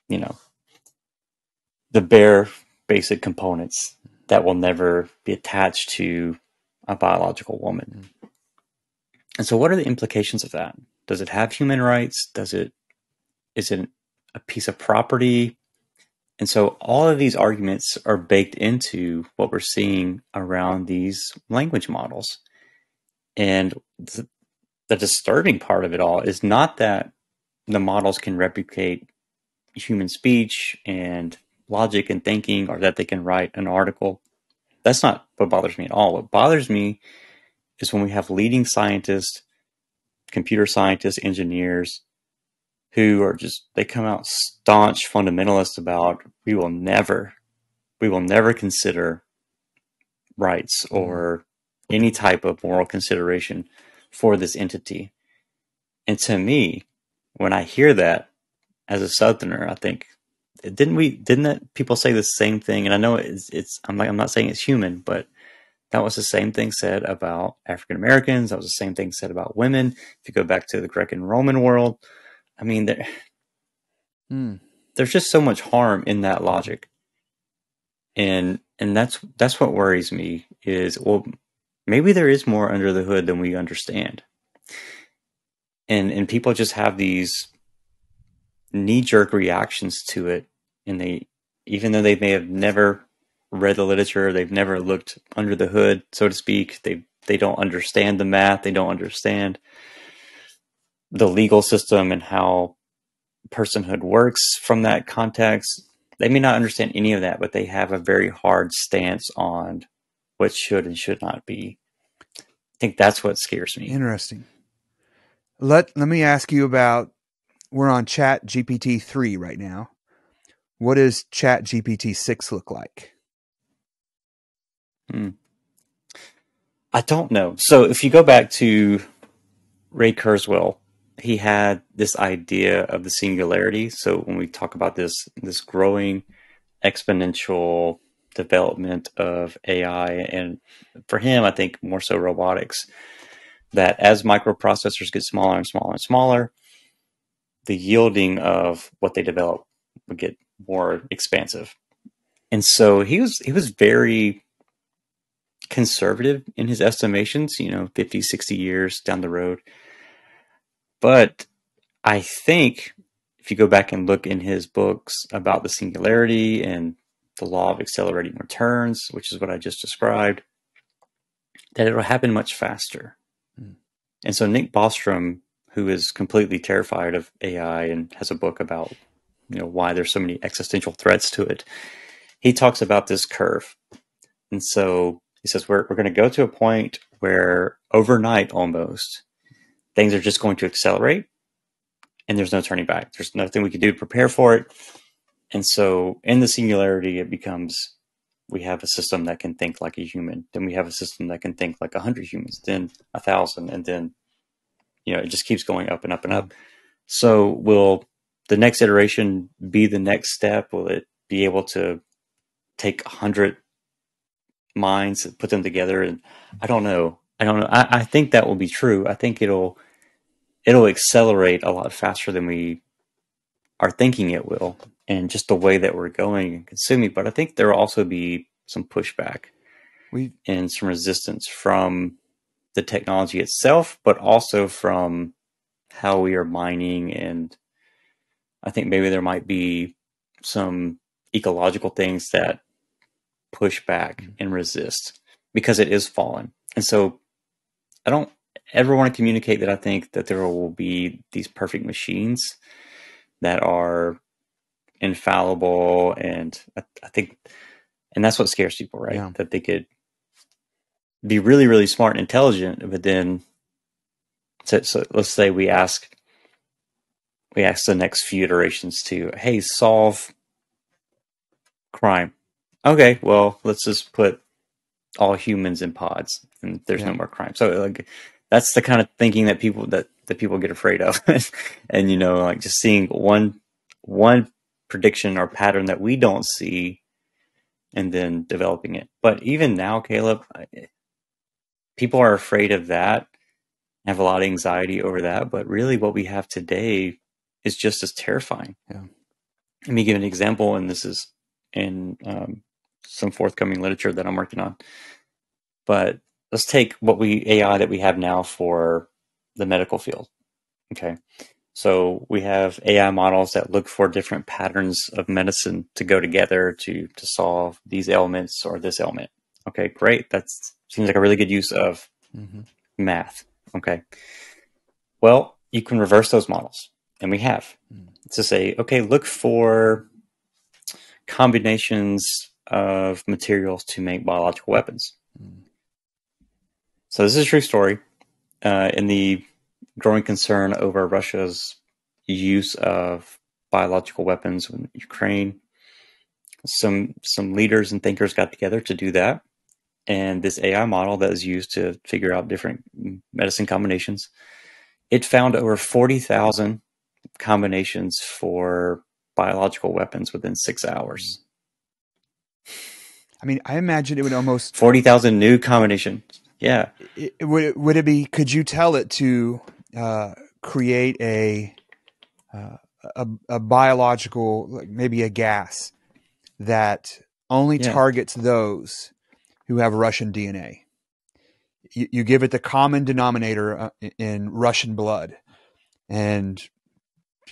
[SPEAKER 2] you know, the bare basic components that will never be attached to a biological woman? Mm. And so, what are the implications of that? Does it have human rights? Does it is it a piece of property? And so all of these arguments are baked into what we're seeing around these language models. And the, the disturbing part of it all is not that the models can replicate human speech and logic and thinking or that they can write an article. That's not what bothers me at all. What bothers me is when we have leading scientists, computer scientists, engineers who are just they come out staunch fundamentalists about we will never we will never consider rights mm-hmm. or any type of moral consideration for this entity. And to me, when I hear that as a southerner, I think didn't we didn't that people say the same thing? And I know it's it's I'm like I'm not saying it's human, but that was the same thing said about African Americans. That was the same thing said about women. If you go back to the Greek and Roman world, I mean, there, mm. there's just so much harm in that logic, and and that's that's what worries me. Is well, maybe there is more under the hood than we understand, and and people just have these knee jerk reactions to it, and they even though they may have never read the literature, they've never looked under the hood, so to speak. They they don't understand the math. They don't understand the legal system and how personhood works from that context. They may not understand any of that, but they have a very hard stance on what should and should not be. I think that's what scares me.
[SPEAKER 1] Interesting. Let let me ask you about we're on Chat GPT 3 right now. What does Chat GPT 6 look like?
[SPEAKER 2] Hmm. I don't know. So if you go back to Ray Kurzweil, he had this idea of the singularity. So when we talk about this this growing exponential development of AI, and for him, I think more so robotics, that as microprocessors get smaller and smaller and smaller, the yielding of what they develop would get more expansive. And so he was he was very conservative in his estimations, you know, 50, 60 years down the road but I think if you go back and look in his books about the singularity and the law of accelerating returns, which is what I just described, that it'll happen much faster. Mm. And so Nick Bostrom, who is completely terrified of AI and has a book about you know why there's so many existential threats to it, he talks about this curve. And so he says we're we're going to go to a point where overnight almost things are just going to accelerate and there's no turning back. There's nothing we can do to prepare for it. And so in the singularity, it becomes we have a system that can think like a human, then we have a system that can think like a hundred humans, then a thousand, and then you know, it just keeps going up and up and up. So will the next iteration be the next step? Will it be able to take a hundred minds and put them together? And I don't know. I don't know. I, I think that will be true. I think it'll it'll accelerate a lot faster than we are thinking it will, and just the way that we're going and consuming. But I think there will also be some pushback
[SPEAKER 1] we
[SPEAKER 2] and some resistance from the technology itself, but also from how we are mining. And I think maybe there might be some ecological things that push back mm-hmm. and resist because it is fallen. And so I don't ever want to communicate that I think that there will be these perfect machines that are infallible. And I, I think, and that's what scares people, right? Yeah. That they could be really, really smart and intelligent, but then, so, so let's say we ask, we ask the next few iterations to, hey, solve crime. Okay, well, let's just put all humans in pods, and there's yeah. no more crime. So, like, that's the kind of thinking that people that that people get afraid of, [LAUGHS] and you know, like just seeing one one prediction or pattern that we don't see, and then developing it. But even now, Caleb, people are afraid of that, have a lot of anxiety over that. But really, what we have today is just as terrifying.
[SPEAKER 1] Yeah.
[SPEAKER 2] Let me give an example, and this is in um, some forthcoming literature that I'm working on. But let's take what we AI that we have now for the medical field. Okay. So we have AI models that look for different patterns of medicine to go together to to solve these ailments or this ailment. Okay, great. That seems like a really good use of mm-hmm. math. Okay. Well, you can reverse those models, and we have mm. to say, okay, look for combinations of materials to make biological weapons. Mm. So this is a true story. Uh, in the growing concern over Russia's use of biological weapons in Ukraine, some some leaders and thinkers got together to do that. And this AI model that is used to figure out different medicine combinations, it found over forty thousand combinations for biological weapons within six hours.
[SPEAKER 1] I mean, I imagine it would almost
[SPEAKER 2] forty thousand new combinations. Yeah,
[SPEAKER 1] it, would it, would it be? Could you tell it to uh, create a, uh, a a biological, like maybe a gas that only yeah. targets those who have Russian DNA? You, you give it the common denominator uh, in Russian blood, and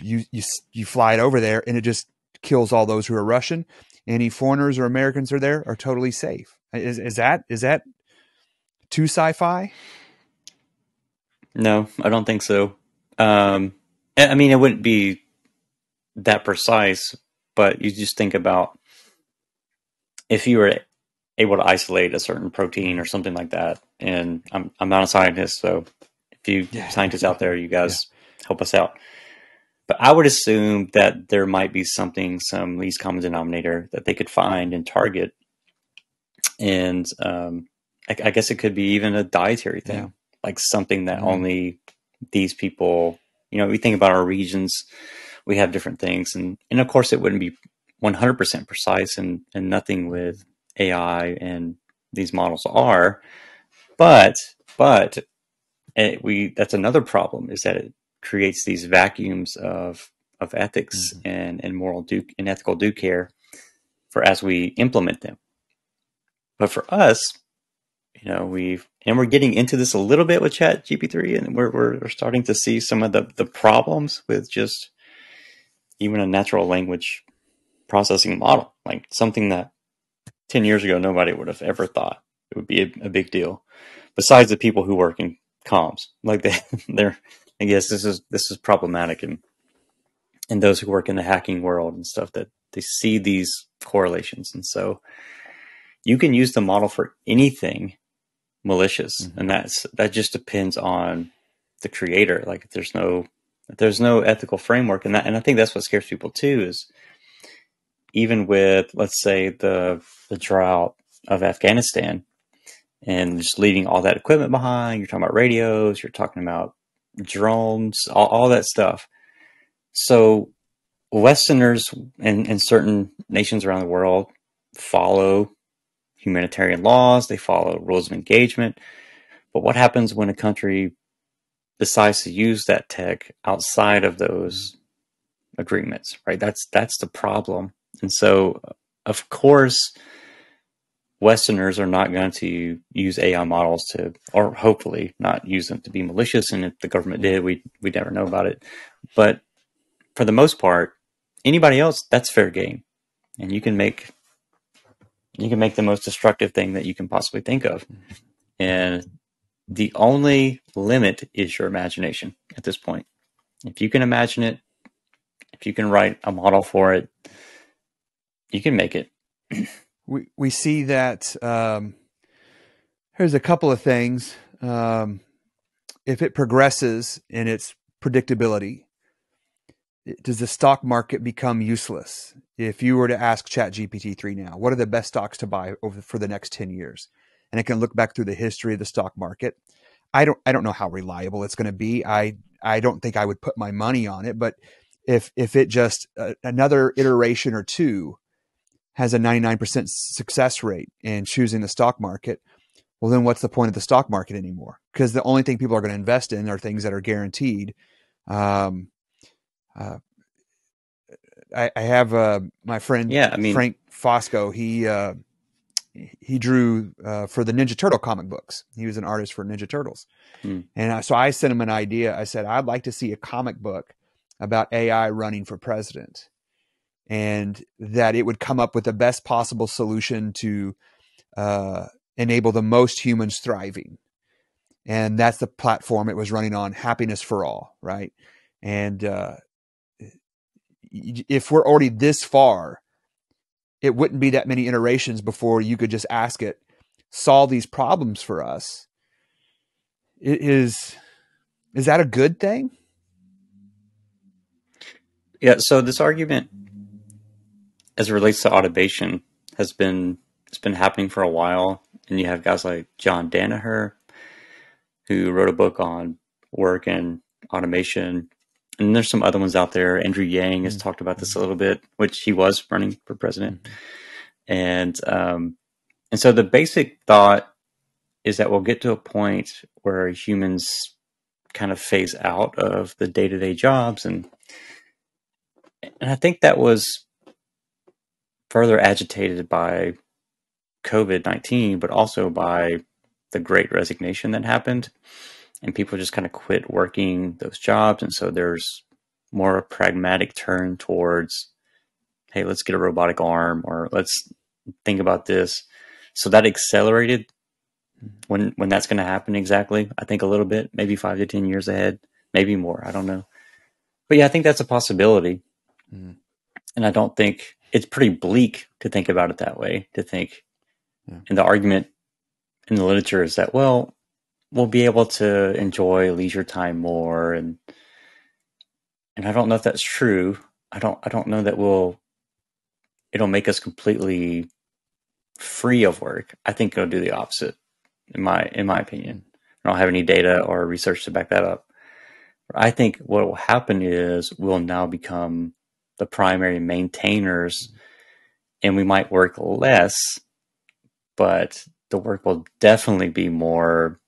[SPEAKER 1] you you you fly it over there, and it just kills all those who are Russian. Any foreigners or Americans are there are totally safe. Is is that is that too sci-fi?
[SPEAKER 2] No, I don't think so. Um, I mean, it wouldn't be that precise, but you just think about if you were able to isolate a certain protein or something like that. And I'm I'm not a scientist, so if you yeah. scientists out there, you guys yeah. help us out. But I would assume that there might be something, some least common denominator that they could find and target. And um, I, I, guess it could be even a dietary thing, yeah. like something that mm-hmm. only these people, you know, we think about our regions, we have different things. And, and of course, it wouldn't be 100% precise and, and nothing with AI and these models are. But, but it, eh, we, that's another problem is that it, creates these vacuums of of ethics mm-hmm. and and moral due and ethical due care for as we implement them. But for us, you know, we've and we're getting into this a little bit with Chat GPT-3, and we're, we're starting to see some of the the problems with just even a natural language processing model, like something that ten years ago nobody would have ever thought it would be a, a big deal. Besides the people who work in comms, like they [LAUGHS] they're I guess this is this is problematic and and those who work in the hacking world and stuff that they see these correlations. And so you can use the model for anything malicious. Mm-hmm. and that's that just depends on the creator. Like if there's no there's no ethical framework and that and I think that's what scares people too is even with let's say the the drought of Afghanistan and just leaving all that equipment behind you're talking about radios you're talking about drones, all, all that stuff. So Westerners and, and certain nations around the world follow humanitarian laws, they follow rules of engagement. But what happens when a country decides to use that tech outside of those agreements, right? That's that's the problem. And so of course Westerners are not going to use AI models to, or hopefully not use them to be malicious. And if the government did, we we never know about it. But for the most part, anybody else, that's fair game, and you can make you can make the most destructive thing that you can possibly think of. And the only limit is your imagination at this point. If you can imagine it, if you can write a model for it, you can make it. [CLEARS THROAT]
[SPEAKER 1] we we see that um, there's a couple of things. Um, if it progresses in its predictability, does the stock market become useless? If you were to ask ChatGPT three now, what are the best stocks to buy over for the next ten years, and it can look back through the history of the stock market. I don't I don't know how reliable it's going to be. I I don't think I would put my money on it, but if if it just uh, another iteration or two has a 99% success rate in choosing the stock market, well, then what's the point of the stock market anymore? Because the only thing people are going to invest in are things that are guaranteed. Um, uh, I, I, have uh, my friend,
[SPEAKER 2] yeah, I mean,
[SPEAKER 1] Frank Fosco. He uh, he drew uh, for the Ninja Turtle comic books. He was an artist for Ninja Turtles, hmm. and so I sent him an idea. I said I'd like to see a comic book about AI running for president and that it would come up with the best possible solution to uh, enable the most humans thriving. And that's the platform it was running on, happiness for all, right? And uh, if we're already this far, it wouldn't be that many iterations before you could just ask it, solve these problems for us. It is is that a good thing?
[SPEAKER 2] Yeah, so this argument as it relates to automation has been it's been happening for a while. And you have guys like John Danaher who wrote a book on work and automation. And there's some other ones out there. Andrew Yang has mm-hmm. talked about this a little bit which he was running for president. Mm-hmm. and um and so the basic thought is that we'll get to a point where humans kind of phase out of the day-to-day jobs. And and I think that was further agitated by COVID 19, but also by the great resignation that happened. And people just kind of quit working those jobs. And so there's more a pragmatic turn towards, hey, let's get a robotic arm or let's think about this. So that accelerated when when that's going to happen exactly. I think a little bit, maybe five to ten years ahead, maybe more. I don't know, but yeah, I think that's a possibility. Mm. And I don't think it's pretty bleak to think about it that way. To think, yeah. and the argument in the literature is that well, we'll be able to enjoy leisure time more, and and I don't know if that's true. I don't I don't know that we'll it'll make us completely free of work. I think it'll do the opposite, in my in my opinion. I don't have any data or research to back that up. I think what will happen is we'll now become the primary maintainers and we might work less, but the work will definitely be more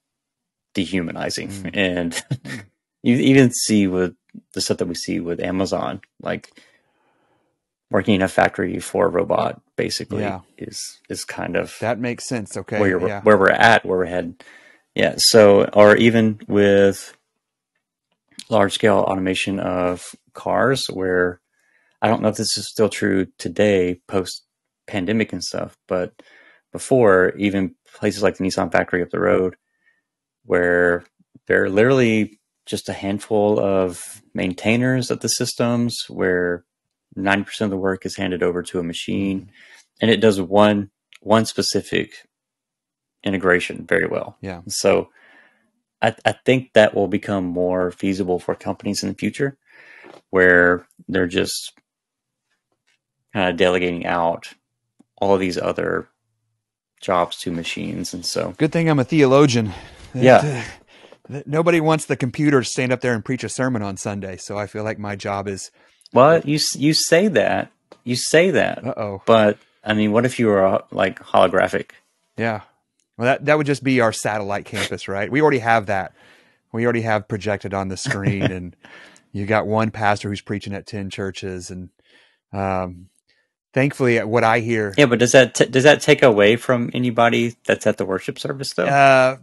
[SPEAKER 2] dehumanizing. Mm. And mm. [LAUGHS] you even see with the stuff that we see with Amazon, like working in a factory for a robot basically yeah. is is kind of
[SPEAKER 1] that makes sense. Okay.
[SPEAKER 2] Where, yeah. where we're at, where we're headed. Yeah. So or even with large scale automation of cars where I don't know if this is still true today, post pandemic and stuff, but before, even places like the Nissan factory up the road, where there are literally just a handful of maintainers of the systems, where 90% of the work is handed over to a machine, mm-hmm. and it does one one specific integration very well.
[SPEAKER 1] Yeah.
[SPEAKER 2] So I, I think that will become more feasible for companies in the future where they're just kind of delegating out all of these other jobs to machines. And so,
[SPEAKER 1] good thing I'm a theologian.
[SPEAKER 2] Yeah.
[SPEAKER 1] nobody wants the computer to stand up there and preach a sermon on Sunday. So I feel like my job is.
[SPEAKER 2] Well, you you say that you say that.
[SPEAKER 1] oh.
[SPEAKER 2] But I mean, what if you were like holographic?
[SPEAKER 1] Yeah. Well, that that would just be our satellite campus, right? We already have that. We already have projected on the screen, [LAUGHS] and you got one pastor who's preaching at ten churches, and um, thankfully, what I hear,
[SPEAKER 2] Yeah, but does that t- does that take away from anybody that's at the worship service though?
[SPEAKER 1] uh,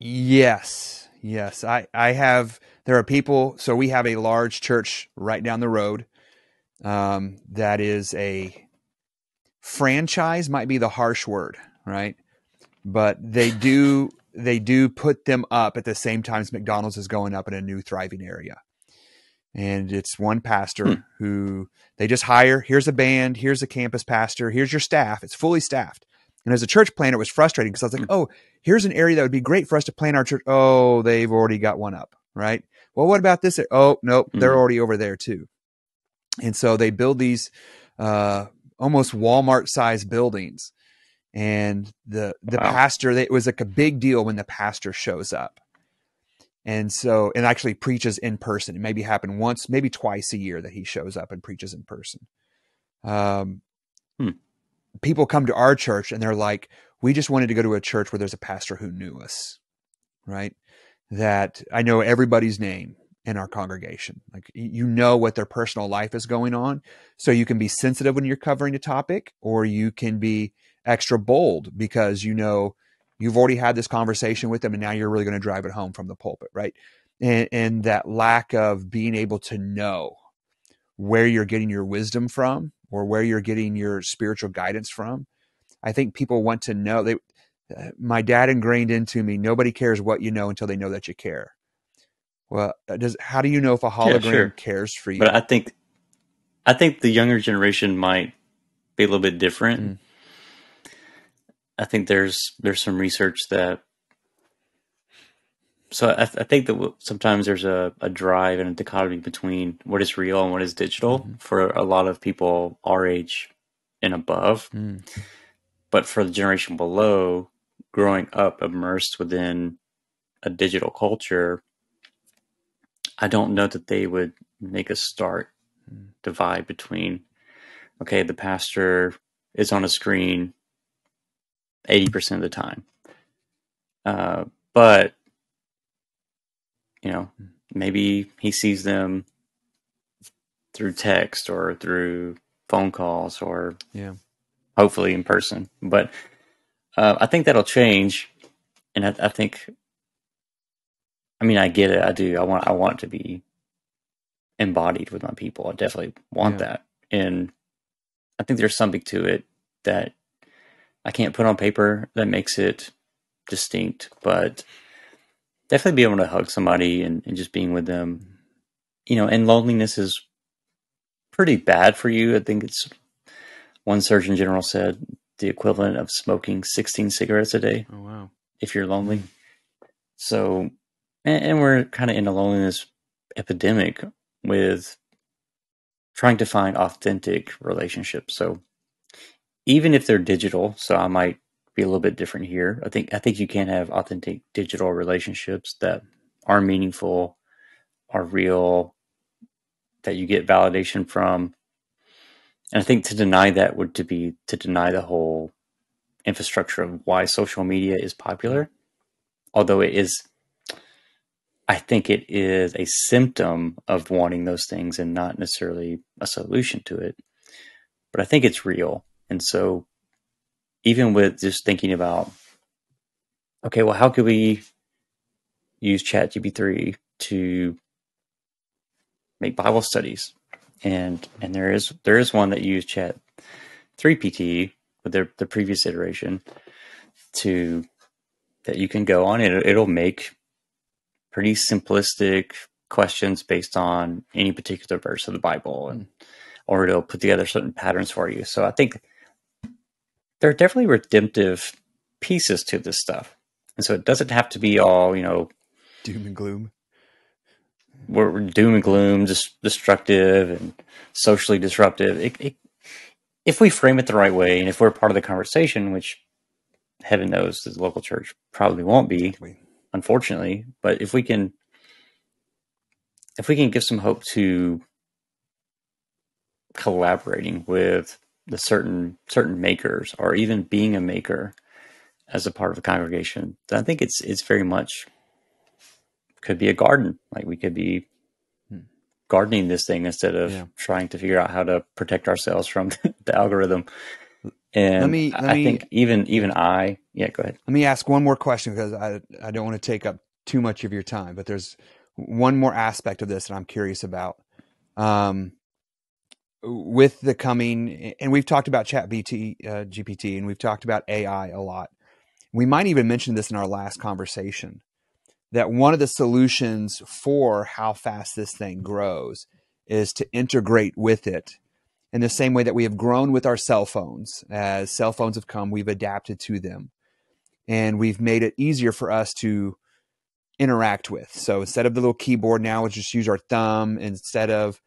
[SPEAKER 1] yes, yes, I I have. There are people. So we have a large church right down the road. Um, that is a franchise. Might be the harsh word, right? But they do they do put them up at the same time as McDonald's is going up in a new thriving area. And it's one pastor
[SPEAKER 2] Hmm.
[SPEAKER 1] who they just hire. Here's a band. Here's a campus pastor. Here's your staff. It's fully staffed. And as a church planter, it was frustrating because I was like, oh, here's an area that would be great for us to plan our church. Oh, they've already got one up, right? Well, what about this? Oh, nope, they're
[SPEAKER 2] Mhm.
[SPEAKER 1] already over there too. And so they build these uh, almost Walmart sized buildings. And the the
[SPEAKER 2] Wow.
[SPEAKER 1] pastor, it was like a big deal when the pastor shows up. And so, and actually preaches in person. It maybe happen once, maybe twice a year that he shows up and preaches in person. Um,
[SPEAKER 2] Hmm.
[SPEAKER 1] People come to our church and they're like, we just wanted to go to a church where there's a pastor who knew us, right? That I know everybody's name in our congregation. Like you know what their personal life is going on. So you can be sensitive when you're covering a topic, or you can be extra bold because you know you've already had this conversation with them and now you're really going to drive it home from the pulpit, right? And, and that lack of being able to know where you're getting your wisdom from or where you're getting your spiritual guidance from. I think people want to know. They, uh, my dad ingrained into me: nobody cares what you know until they know that you care. Well, uh, does how do you know if a hologram
[SPEAKER 2] sure.
[SPEAKER 1] cares for you?
[SPEAKER 2] But I think I think the younger generation might be a little bit different.
[SPEAKER 1] Mm.
[SPEAKER 2] I think there's there's some research that so I, I think that w- sometimes there's a, a drive and a dichotomy between what is real and what is digital
[SPEAKER 1] Mhm.
[SPEAKER 2] for a lot of people our age and above.
[SPEAKER 1] Mm.
[SPEAKER 2] But for the generation below, growing up immersed within a digital culture, I don't know that they would make a stark
[SPEAKER 1] Mm.
[SPEAKER 2] divide between, okay, the pastor is on a screen 80% of the time. Uh, but, you know, maybe he sees them through text or through phone calls or
[SPEAKER 1] Yeah.
[SPEAKER 2] hopefully in person. But uh, I think that'll change, and I, I think, I mean, I get it. I do. I want. I want to be embodied with my people. I definitely want
[SPEAKER 1] Yeah.
[SPEAKER 2] that, and I think there's something to it that I can't put on paper that makes it distinct, but definitely be able to hug somebody and, and just being with them. You know, and loneliness is pretty bad for you. I think it's one surgeon general said the equivalent of smoking 16 cigarettes a day
[SPEAKER 1] Oh wow.
[SPEAKER 2] if you're lonely. So, and, and we're kind of in a loneliness epidemic with trying to find authentic relationships. So, even if they're digital, so I might be a little bit different here. I think I think you can have authentic digital relationships that are meaningful, are real, that you get validation from. And I think to deny that would to be to deny the whole infrastructure of why social media is popular. Although it is I think it is a symptom of wanting those things and not necessarily a solution to it. But I think it's real. And so even with just thinking about okay, well how could we use ChatGPT to make Bible studies? And and there is there is one that used Chat 3PT with their the previous iteration to that you can go on it it'll make pretty simplistic questions based on any particular verse of the Bible and or it'll put together certain patterns for you. So I think there are definitely redemptive pieces to this stuff. And so it doesn't have to be all, you know,
[SPEAKER 1] Doom and gloom.
[SPEAKER 2] we're, doom and gloom, just destructive and socially disruptive. It, it, if we frame it the right way, and if we're part of the conversation, which heaven knows the local church probably won't be, unfortunately, but if we can, if we can give some hope to collaborating with the certain certain makers, or even being a maker as a part of a congregation, then I think it's it's very much could be a garden. Like we could be
[SPEAKER 1] Hmm.
[SPEAKER 2] gardening this thing instead of
[SPEAKER 1] Yeah.
[SPEAKER 2] trying to figure out how to protect ourselves from [LAUGHS] the algorithm. And
[SPEAKER 1] Let me- let
[SPEAKER 2] I
[SPEAKER 1] me-
[SPEAKER 2] think even even I yeah go ahead.
[SPEAKER 1] Let me ask one more question because I I don't want to take up too much of your time, but there's one more aspect of this that I'm curious about. Um, with the coming, and we've talked about Chat BT, uh, GPT, and we've talked about AI a lot. We might even mention this in our last conversation that one of the solutions for how fast this thing grows is to integrate with it in the same way that we have grown with our cell phones. As cell phones have come, we've adapted to them and we've made it easier for us to interact with. So instead of the little keyboard now, we just use our thumb. Instead of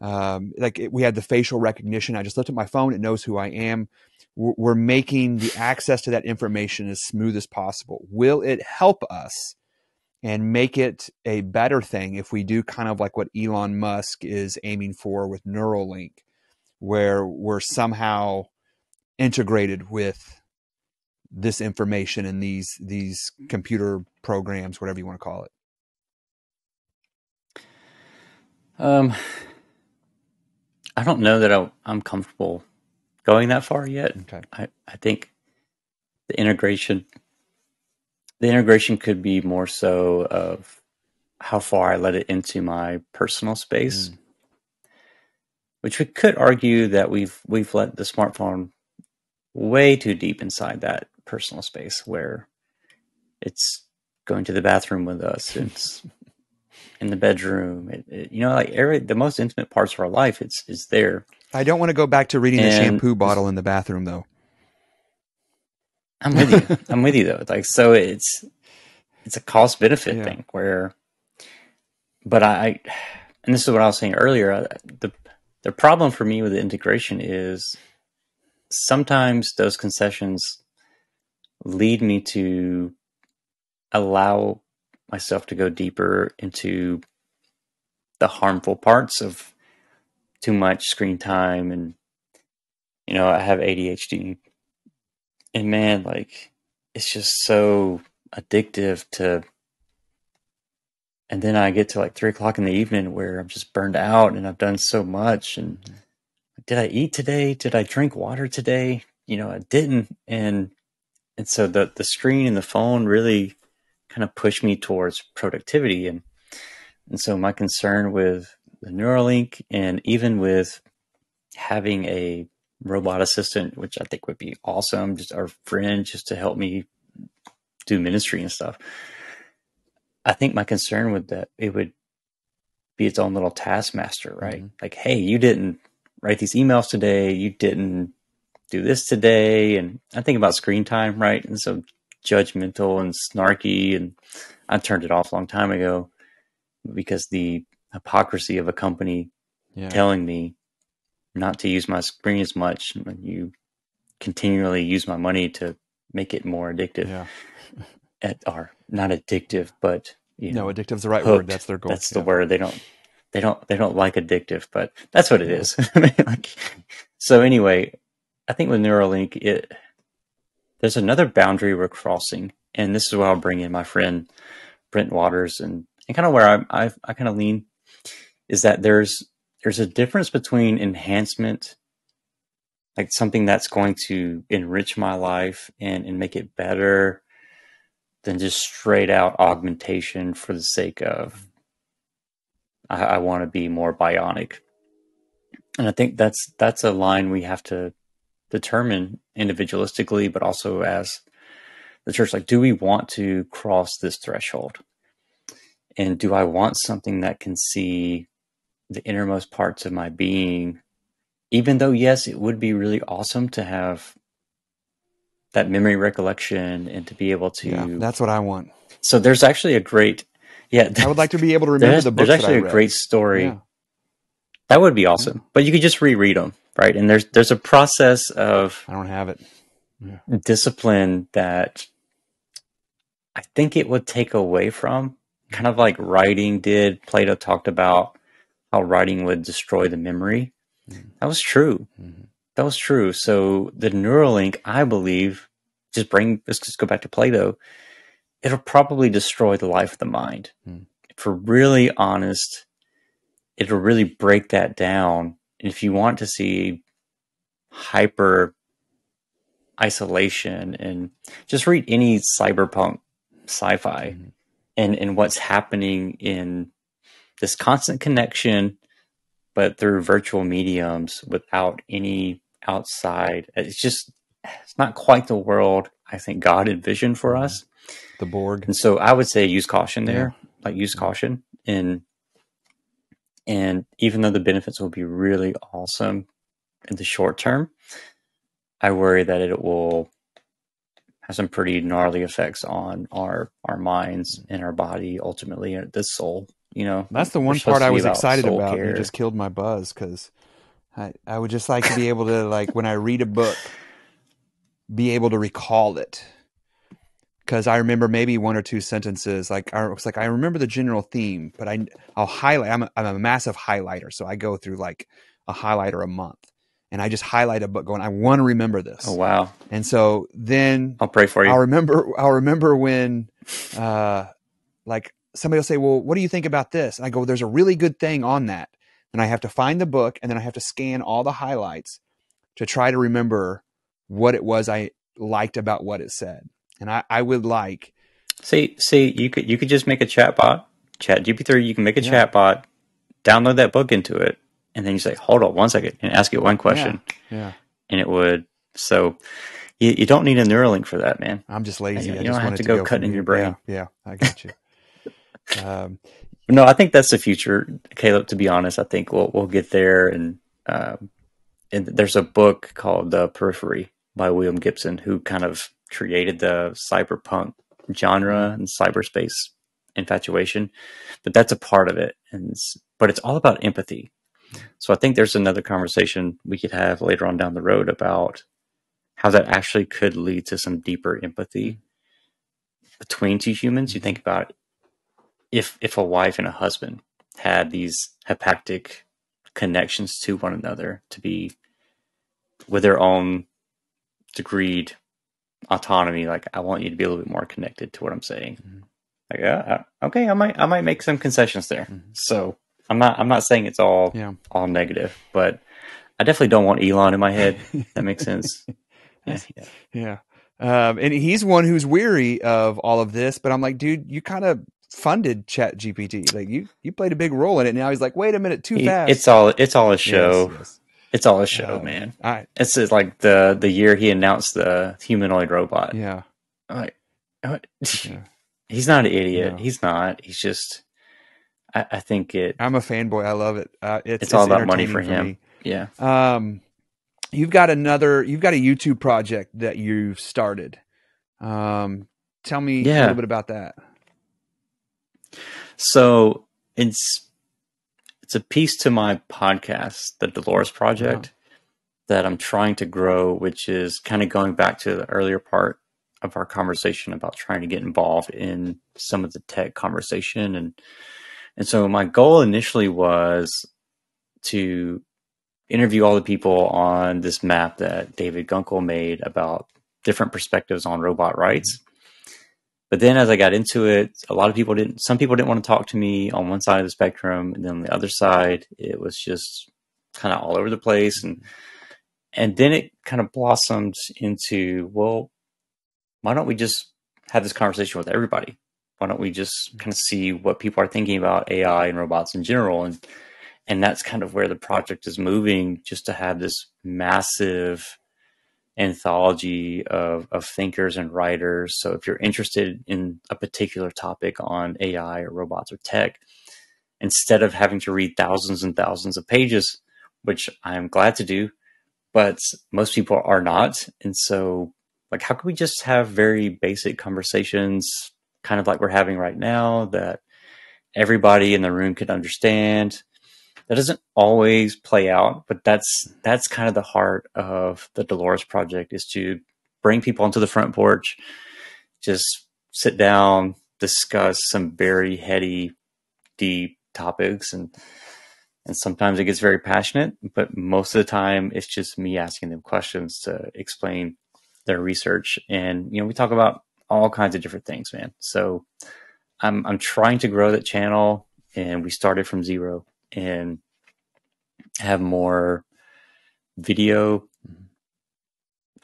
[SPEAKER 1] um, like it, we had the facial recognition, I just lift up my phone; it knows who I am. We're, we're making the access to that information as smooth as possible. Will it help us and make it a better thing if we do kind of like what Elon Musk is aiming for with Neuralink, where we're somehow integrated with this information and these these computer programs, whatever you want to call it.
[SPEAKER 2] Um, I don't know that I, I'm comfortable going that far yet.
[SPEAKER 1] Okay.
[SPEAKER 2] I, I think the integration the integration could be more so of how far I let it into my personal space.
[SPEAKER 1] Mm.
[SPEAKER 2] Which we could argue that we've we've let the smartphone way too deep inside that personal space where it's going to the bathroom with us, it's [LAUGHS] in the bedroom, it, it- you know, like every the most intimate parts of our life, it's it's there.
[SPEAKER 1] I don't want to go back to reading the shampoo bottle in the bathroom though.
[SPEAKER 2] I'm with you. [LAUGHS] I'm with you though. Like so it's it's a cost benefit
[SPEAKER 1] Yeah.
[SPEAKER 2] thing where but I and this is what I was saying earlier, uh, the the problem for me with the integration is sometimes those concessions lead me to allow myself to go deeper into the harmful parts of too much screen time and you know i have adhd and man like it's just so addictive to and then i get to like three o'clock in the evening where i'm just burned out and i've done so much. And did i eat today? Did i drink water today? You know i didn't. And and so the the screen and the phone really kind of push me towards productivity and and so my concern with the Neuralink and even with having a robot assistant, which I think would be awesome, just our friend, just to help me do ministry and stuff. I think my concern with that it would be its own little taskmaster, right?
[SPEAKER 1] Mhm.
[SPEAKER 2] Like, hey, you didn't write these emails today, you didn't do this today, and I think about screen time, right? And so judgmental and snarky, and I turned it off a long time ago because the hypocrisy of a company
[SPEAKER 1] Yeah.
[SPEAKER 2] telling me not to use my screen as much when you continually use my money to make it more addictive
[SPEAKER 1] Yeah. [LAUGHS]
[SPEAKER 2] at, or not addictive but you know
[SPEAKER 1] No, addictive's the right word. That's their goal.
[SPEAKER 2] that's the word they don't they don't they don't like addictive but that's what it is [LAUGHS] like, so anyway i think with neuralink it there's another boundary we're crossing and this is where i'll bring in my friend brent waters and, and kind of where i i, I kind of lean is that there's there's a difference between enhancement like something that's going to enrich my life and, and make it better than just straight out augmentation for the sake of I, I want to be more bionic. And I think that's that's a line we have to determine individualistically, but also as the church. Like, do we want to cross this threshold? And do I want something that can see the innermost parts of my being? Even though, yes, it would be really awesome to have that memory recollection and to be able to.
[SPEAKER 1] Yeah, that's what I want.
[SPEAKER 2] so there's actually a great, yeah.
[SPEAKER 1] I would like to be able to [LAUGHS] remember the books
[SPEAKER 2] there's
[SPEAKER 1] that I
[SPEAKER 2] actually a
[SPEAKER 1] read.
[SPEAKER 2] great story
[SPEAKER 1] Yeah.
[SPEAKER 2] That would be awesome, but you could just reread them, right? And there's there's a process of
[SPEAKER 1] I don't have it.
[SPEAKER 2] discipline that I think it would take away from, kind of like writing did. Plato talked about how writing would destroy the memory.
[SPEAKER 1] Mhm.
[SPEAKER 2] That was true.
[SPEAKER 1] Mhm.
[SPEAKER 2] That was true. So the Neuralink, I believe, just bring let's just go back to Plato. It'll probably destroy the life of the mind.
[SPEAKER 1] Hmm.
[SPEAKER 2] If we're really honest, it'll really break that down. And if you want to see hyper isolation and just read any cyberpunk sci-fi
[SPEAKER 1] Mhm.
[SPEAKER 2] and and what's happening in this constant connection but through virtual mediums without any outside it's just it's not quite the world i think god envisioned for
[SPEAKER 1] Mhm.
[SPEAKER 2] us
[SPEAKER 1] The Borg.
[SPEAKER 2] and so i would say use caution there like use caution and and even though the benefits will be really awesome in the short term i worry that it will have some pretty gnarly effects on our our minds and our body ultimately and the soul you know
[SPEAKER 1] That's the one part I was
[SPEAKER 2] about
[SPEAKER 1] excited about. You just killed my buzz because I, I would just like to be able to like when I read a book, be able to recall it. Because I remember maybe one or two sentences. Like I was like I remember the general theme, but I I'll highlight. I'm a, I'm a massive highlighter, so I go through like a highlighter a month, and I just highlight a book going. I want to remember this,
[SPEAKER 2] oh wow
[SPEAKER 1] and so then
[SPEAKER 2] i'll pray for you
[SPEAKER 1] I'll remember. I'll remember when, uh, like somebody will say, "Well, what do you think about this?" And I go, "There's a really good thing on that." And I have to find the book, and then I have to scan all the highlights to try to remember what it was I liked about what it said. And I, I would like,
[SPEAKER 2] see see you could you could just make a chat bot Chat GPT-3 you can make a
[SPEAKER 1] Yeah.
[SPEAKER 2] chat bot download that book into it and then you say hold on one second and ask it one question
[SPEAKER 1] yeah,
[SPEAKER 2] and it would. So you, you don't need a Neuralink for that, man.
[SPEAKER 1] I'm just lazy.
[SPEAKER 2] You-
[SPEAKER 1] I
[SPEAKER 2] you
[SPEAKER 1] just
[SPEAKER 2] don't have to
[SPEAKER 1] to
[SPEAKER 2] go
[SPEAKER 1] go
[SPEAKER 2] cutting in your brain.
[SPEAKER 1] Yeah, yeah, I got you. [LAUGHS] um,
[SPEAKER 2] No, I think that's the future, Caleb. To be honest, I think we'll we'll get there. And um, and there's a book called The Peripheral by William Gibson, who kind of created the cyberpunk genre mm-hmm. and cyberspace infatuation. But that's a part of it, and it's, but it's all about empathy. So I think there's another conversation we could have later on down the road about how that actually could lead to some deeper empathy mm-hmm. between two humans. You mm-hmm. think about if if a wife and a husband had these haptic connections to one another to be with their own degreed autonomy like i want you to be a little bit more connected to what i'm saying
[SPEAKER 1] Mhm.
[SPEAKER 2] like yeah uh, okay i might i might make some concessions there
[SPEAKER 1] Mhm.
[SPEAKER 2] so i'm not i'm not saying it's all
[SPEAKER 1] yeah.
[SPEAKER 2] all negative but i definitely don't want elon in my head [LAUGHS] that makes sense yeah, yeah.
[SPEAKER 1] Um, and he's one who's weary of all of this, but I'm like, dude, you kind of funded Chat GPT. Like you, you played a big role in it. Now he's like, wait a minute, too
[SPEAKER 2] He-
[SPEAKER 1] fast.
[SPEAKER 2] it's all it's all a
[SPEAKER 1] Yes,
[SPEAKER 2] show
[SPEAKER 1] yes.
[SPEAKER 2] It's all a show
[SPEAKER 1] Um,
[SPEAKER 2] man
[SPEAKER 1] I,
[SPEAKER 2] It's uh, like the the year he announced the humanoid robot.
[SPEAKER 1] yeah.
[SPEAKER 2] Like.
[SPEAKER 1] Yeah. [LAUGHS]
[SPEAKER 2] he's not an idiot.
[SPEAKER 1] No.
[SPEAKER 2] He's not. He's just. I, I think it.
[SPEAKER 1] I'm a fanboy. I love it. Uh, it's,
[SPEAKER 2] It's all about money for him. Yeah.
[SPEAKER 1] Um, you've got another, you've got a YouTube project that you've started. Um, tell me a little bit about that.
[SPEAKER 2] So it's it's a piece to my podcast, the Dolores Project, that I'm trying to grow, which is kind of going back to the earlier part of our conversation about trying to get involved in some of the tech conversation and and so my goal initially was to interview all the people on this map that David Gunkel made about different perspectives on robot rights. But then as I got into it, a lot of people didn't, some people didn't want to talk to me on one side of the spectrum. And then on the other side, it was just kind of all over the place. And, and then it kind of blossomed into, well, why don't we just have this conversation with everybody? Why don't we just kind of see what people are thinking about AI and robots in general? And, and that's kind of where the project is moving just to have this massive anthology of, of thinkers and writers. So if you're interested in a particular topic on AI or robots or tech, instead of having to read thousands and thousands of pages, which I'm glad to do, but most people are not. And so like how can we just have very basic conversations kind of like we're having right now that everybody in the room could understand that doesn't always play out but that's that's kind of the heart of the dolores project is to bring people onto the front porch just sit down discuss some very heady deep topics and and sometimes it gets very passionate but most of the time it's just me asking them questions to explain their research. And you know we talk about all kinds of different things man. So i'm i'm trying to grow that channel and we started from zero and have more video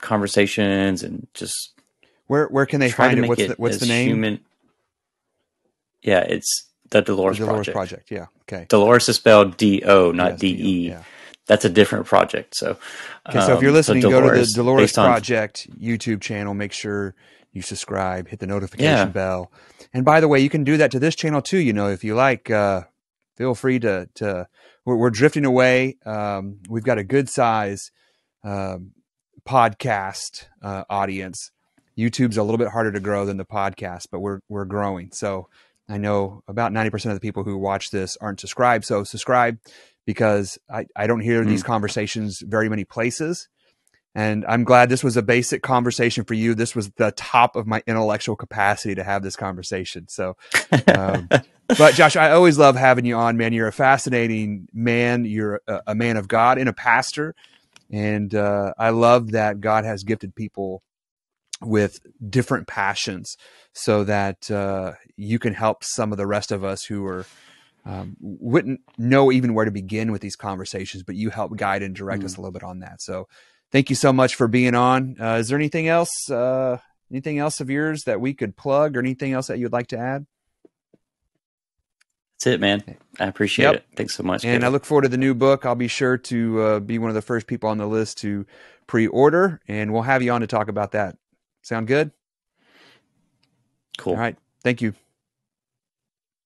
[SPEAKER 2] conversations and just
[SPEAKER 1] where where can they find it? What's
[SPEAKER 2] it
[SPEAKER 1] the, what's the name?
[SPEAKER 2] human. Yeah, it's the Dolores,
[SPEAKER 1] The Dolores
[SPEAKER 2] Project.
[SPEAKER 1] Project. Yeah. Okay.
[SPEAKER 2] Dolores is spelled D O, not
[SPEAKER 1] Yes,
[SPEAKER 2] D E.
[SPEAKER 1] yeah.
[SPEAKER 2] That's a different project. So,
[SPEAKER 1] Okay, so if you're
[SPEAKER 2] um,
[SPEAKER 1] listening, go to the Dolores
[SPEAKER 2] based on-
[SPEAKER 1] Project YouTube channel. Make sure you subscribe, hit the notification
[SPEAKER 2] Yeah.
[SPEAKER 1] bell. And by the way, you can do that to this channel too. You know, if you like, uh, feel free to to. We're, we're drifting away. Um, we've got a good size um, podcast uh, audience. YouTube's a little bit harder to grow than the podcast, but we're we're growing. So I know about ninety percent of the people who watch this aren't subscribed. So subscribe because I, I don't hear these conversations very many places. And I'm glad this was a basic conversation for you. This was the top of my intellectual capacity to have this conversation. So, um, [LAUGHS] but Josh, I always love having you on, man. You're a fascinating man. You're a, a man of God and a pastor. And uh, I love that God has gifted people with different passions so that uh, you can help some of the rest of us who are um, wouldn't know even where to begin with these conversations, but you help guide and direct us a little bit on that. So thank you so much for being on. Uh, is there anything else, uh, anything else of yours that we could plug or anything else that you'd like to add?
[SPEAKER 2] That's it, man. I appreciate
[SPEAKER 1] Yep.
[SPEAKER 2] it. Thanks so much.
[SPEAKER 1] And I look forward to the new book. I'll be sure to uh, be one of the first people on the list to pre-order, and we'll have you on to talk about that. Sound good?
[SPEAKER 2] cool.
[SPEAKER 1] All right. Thank you.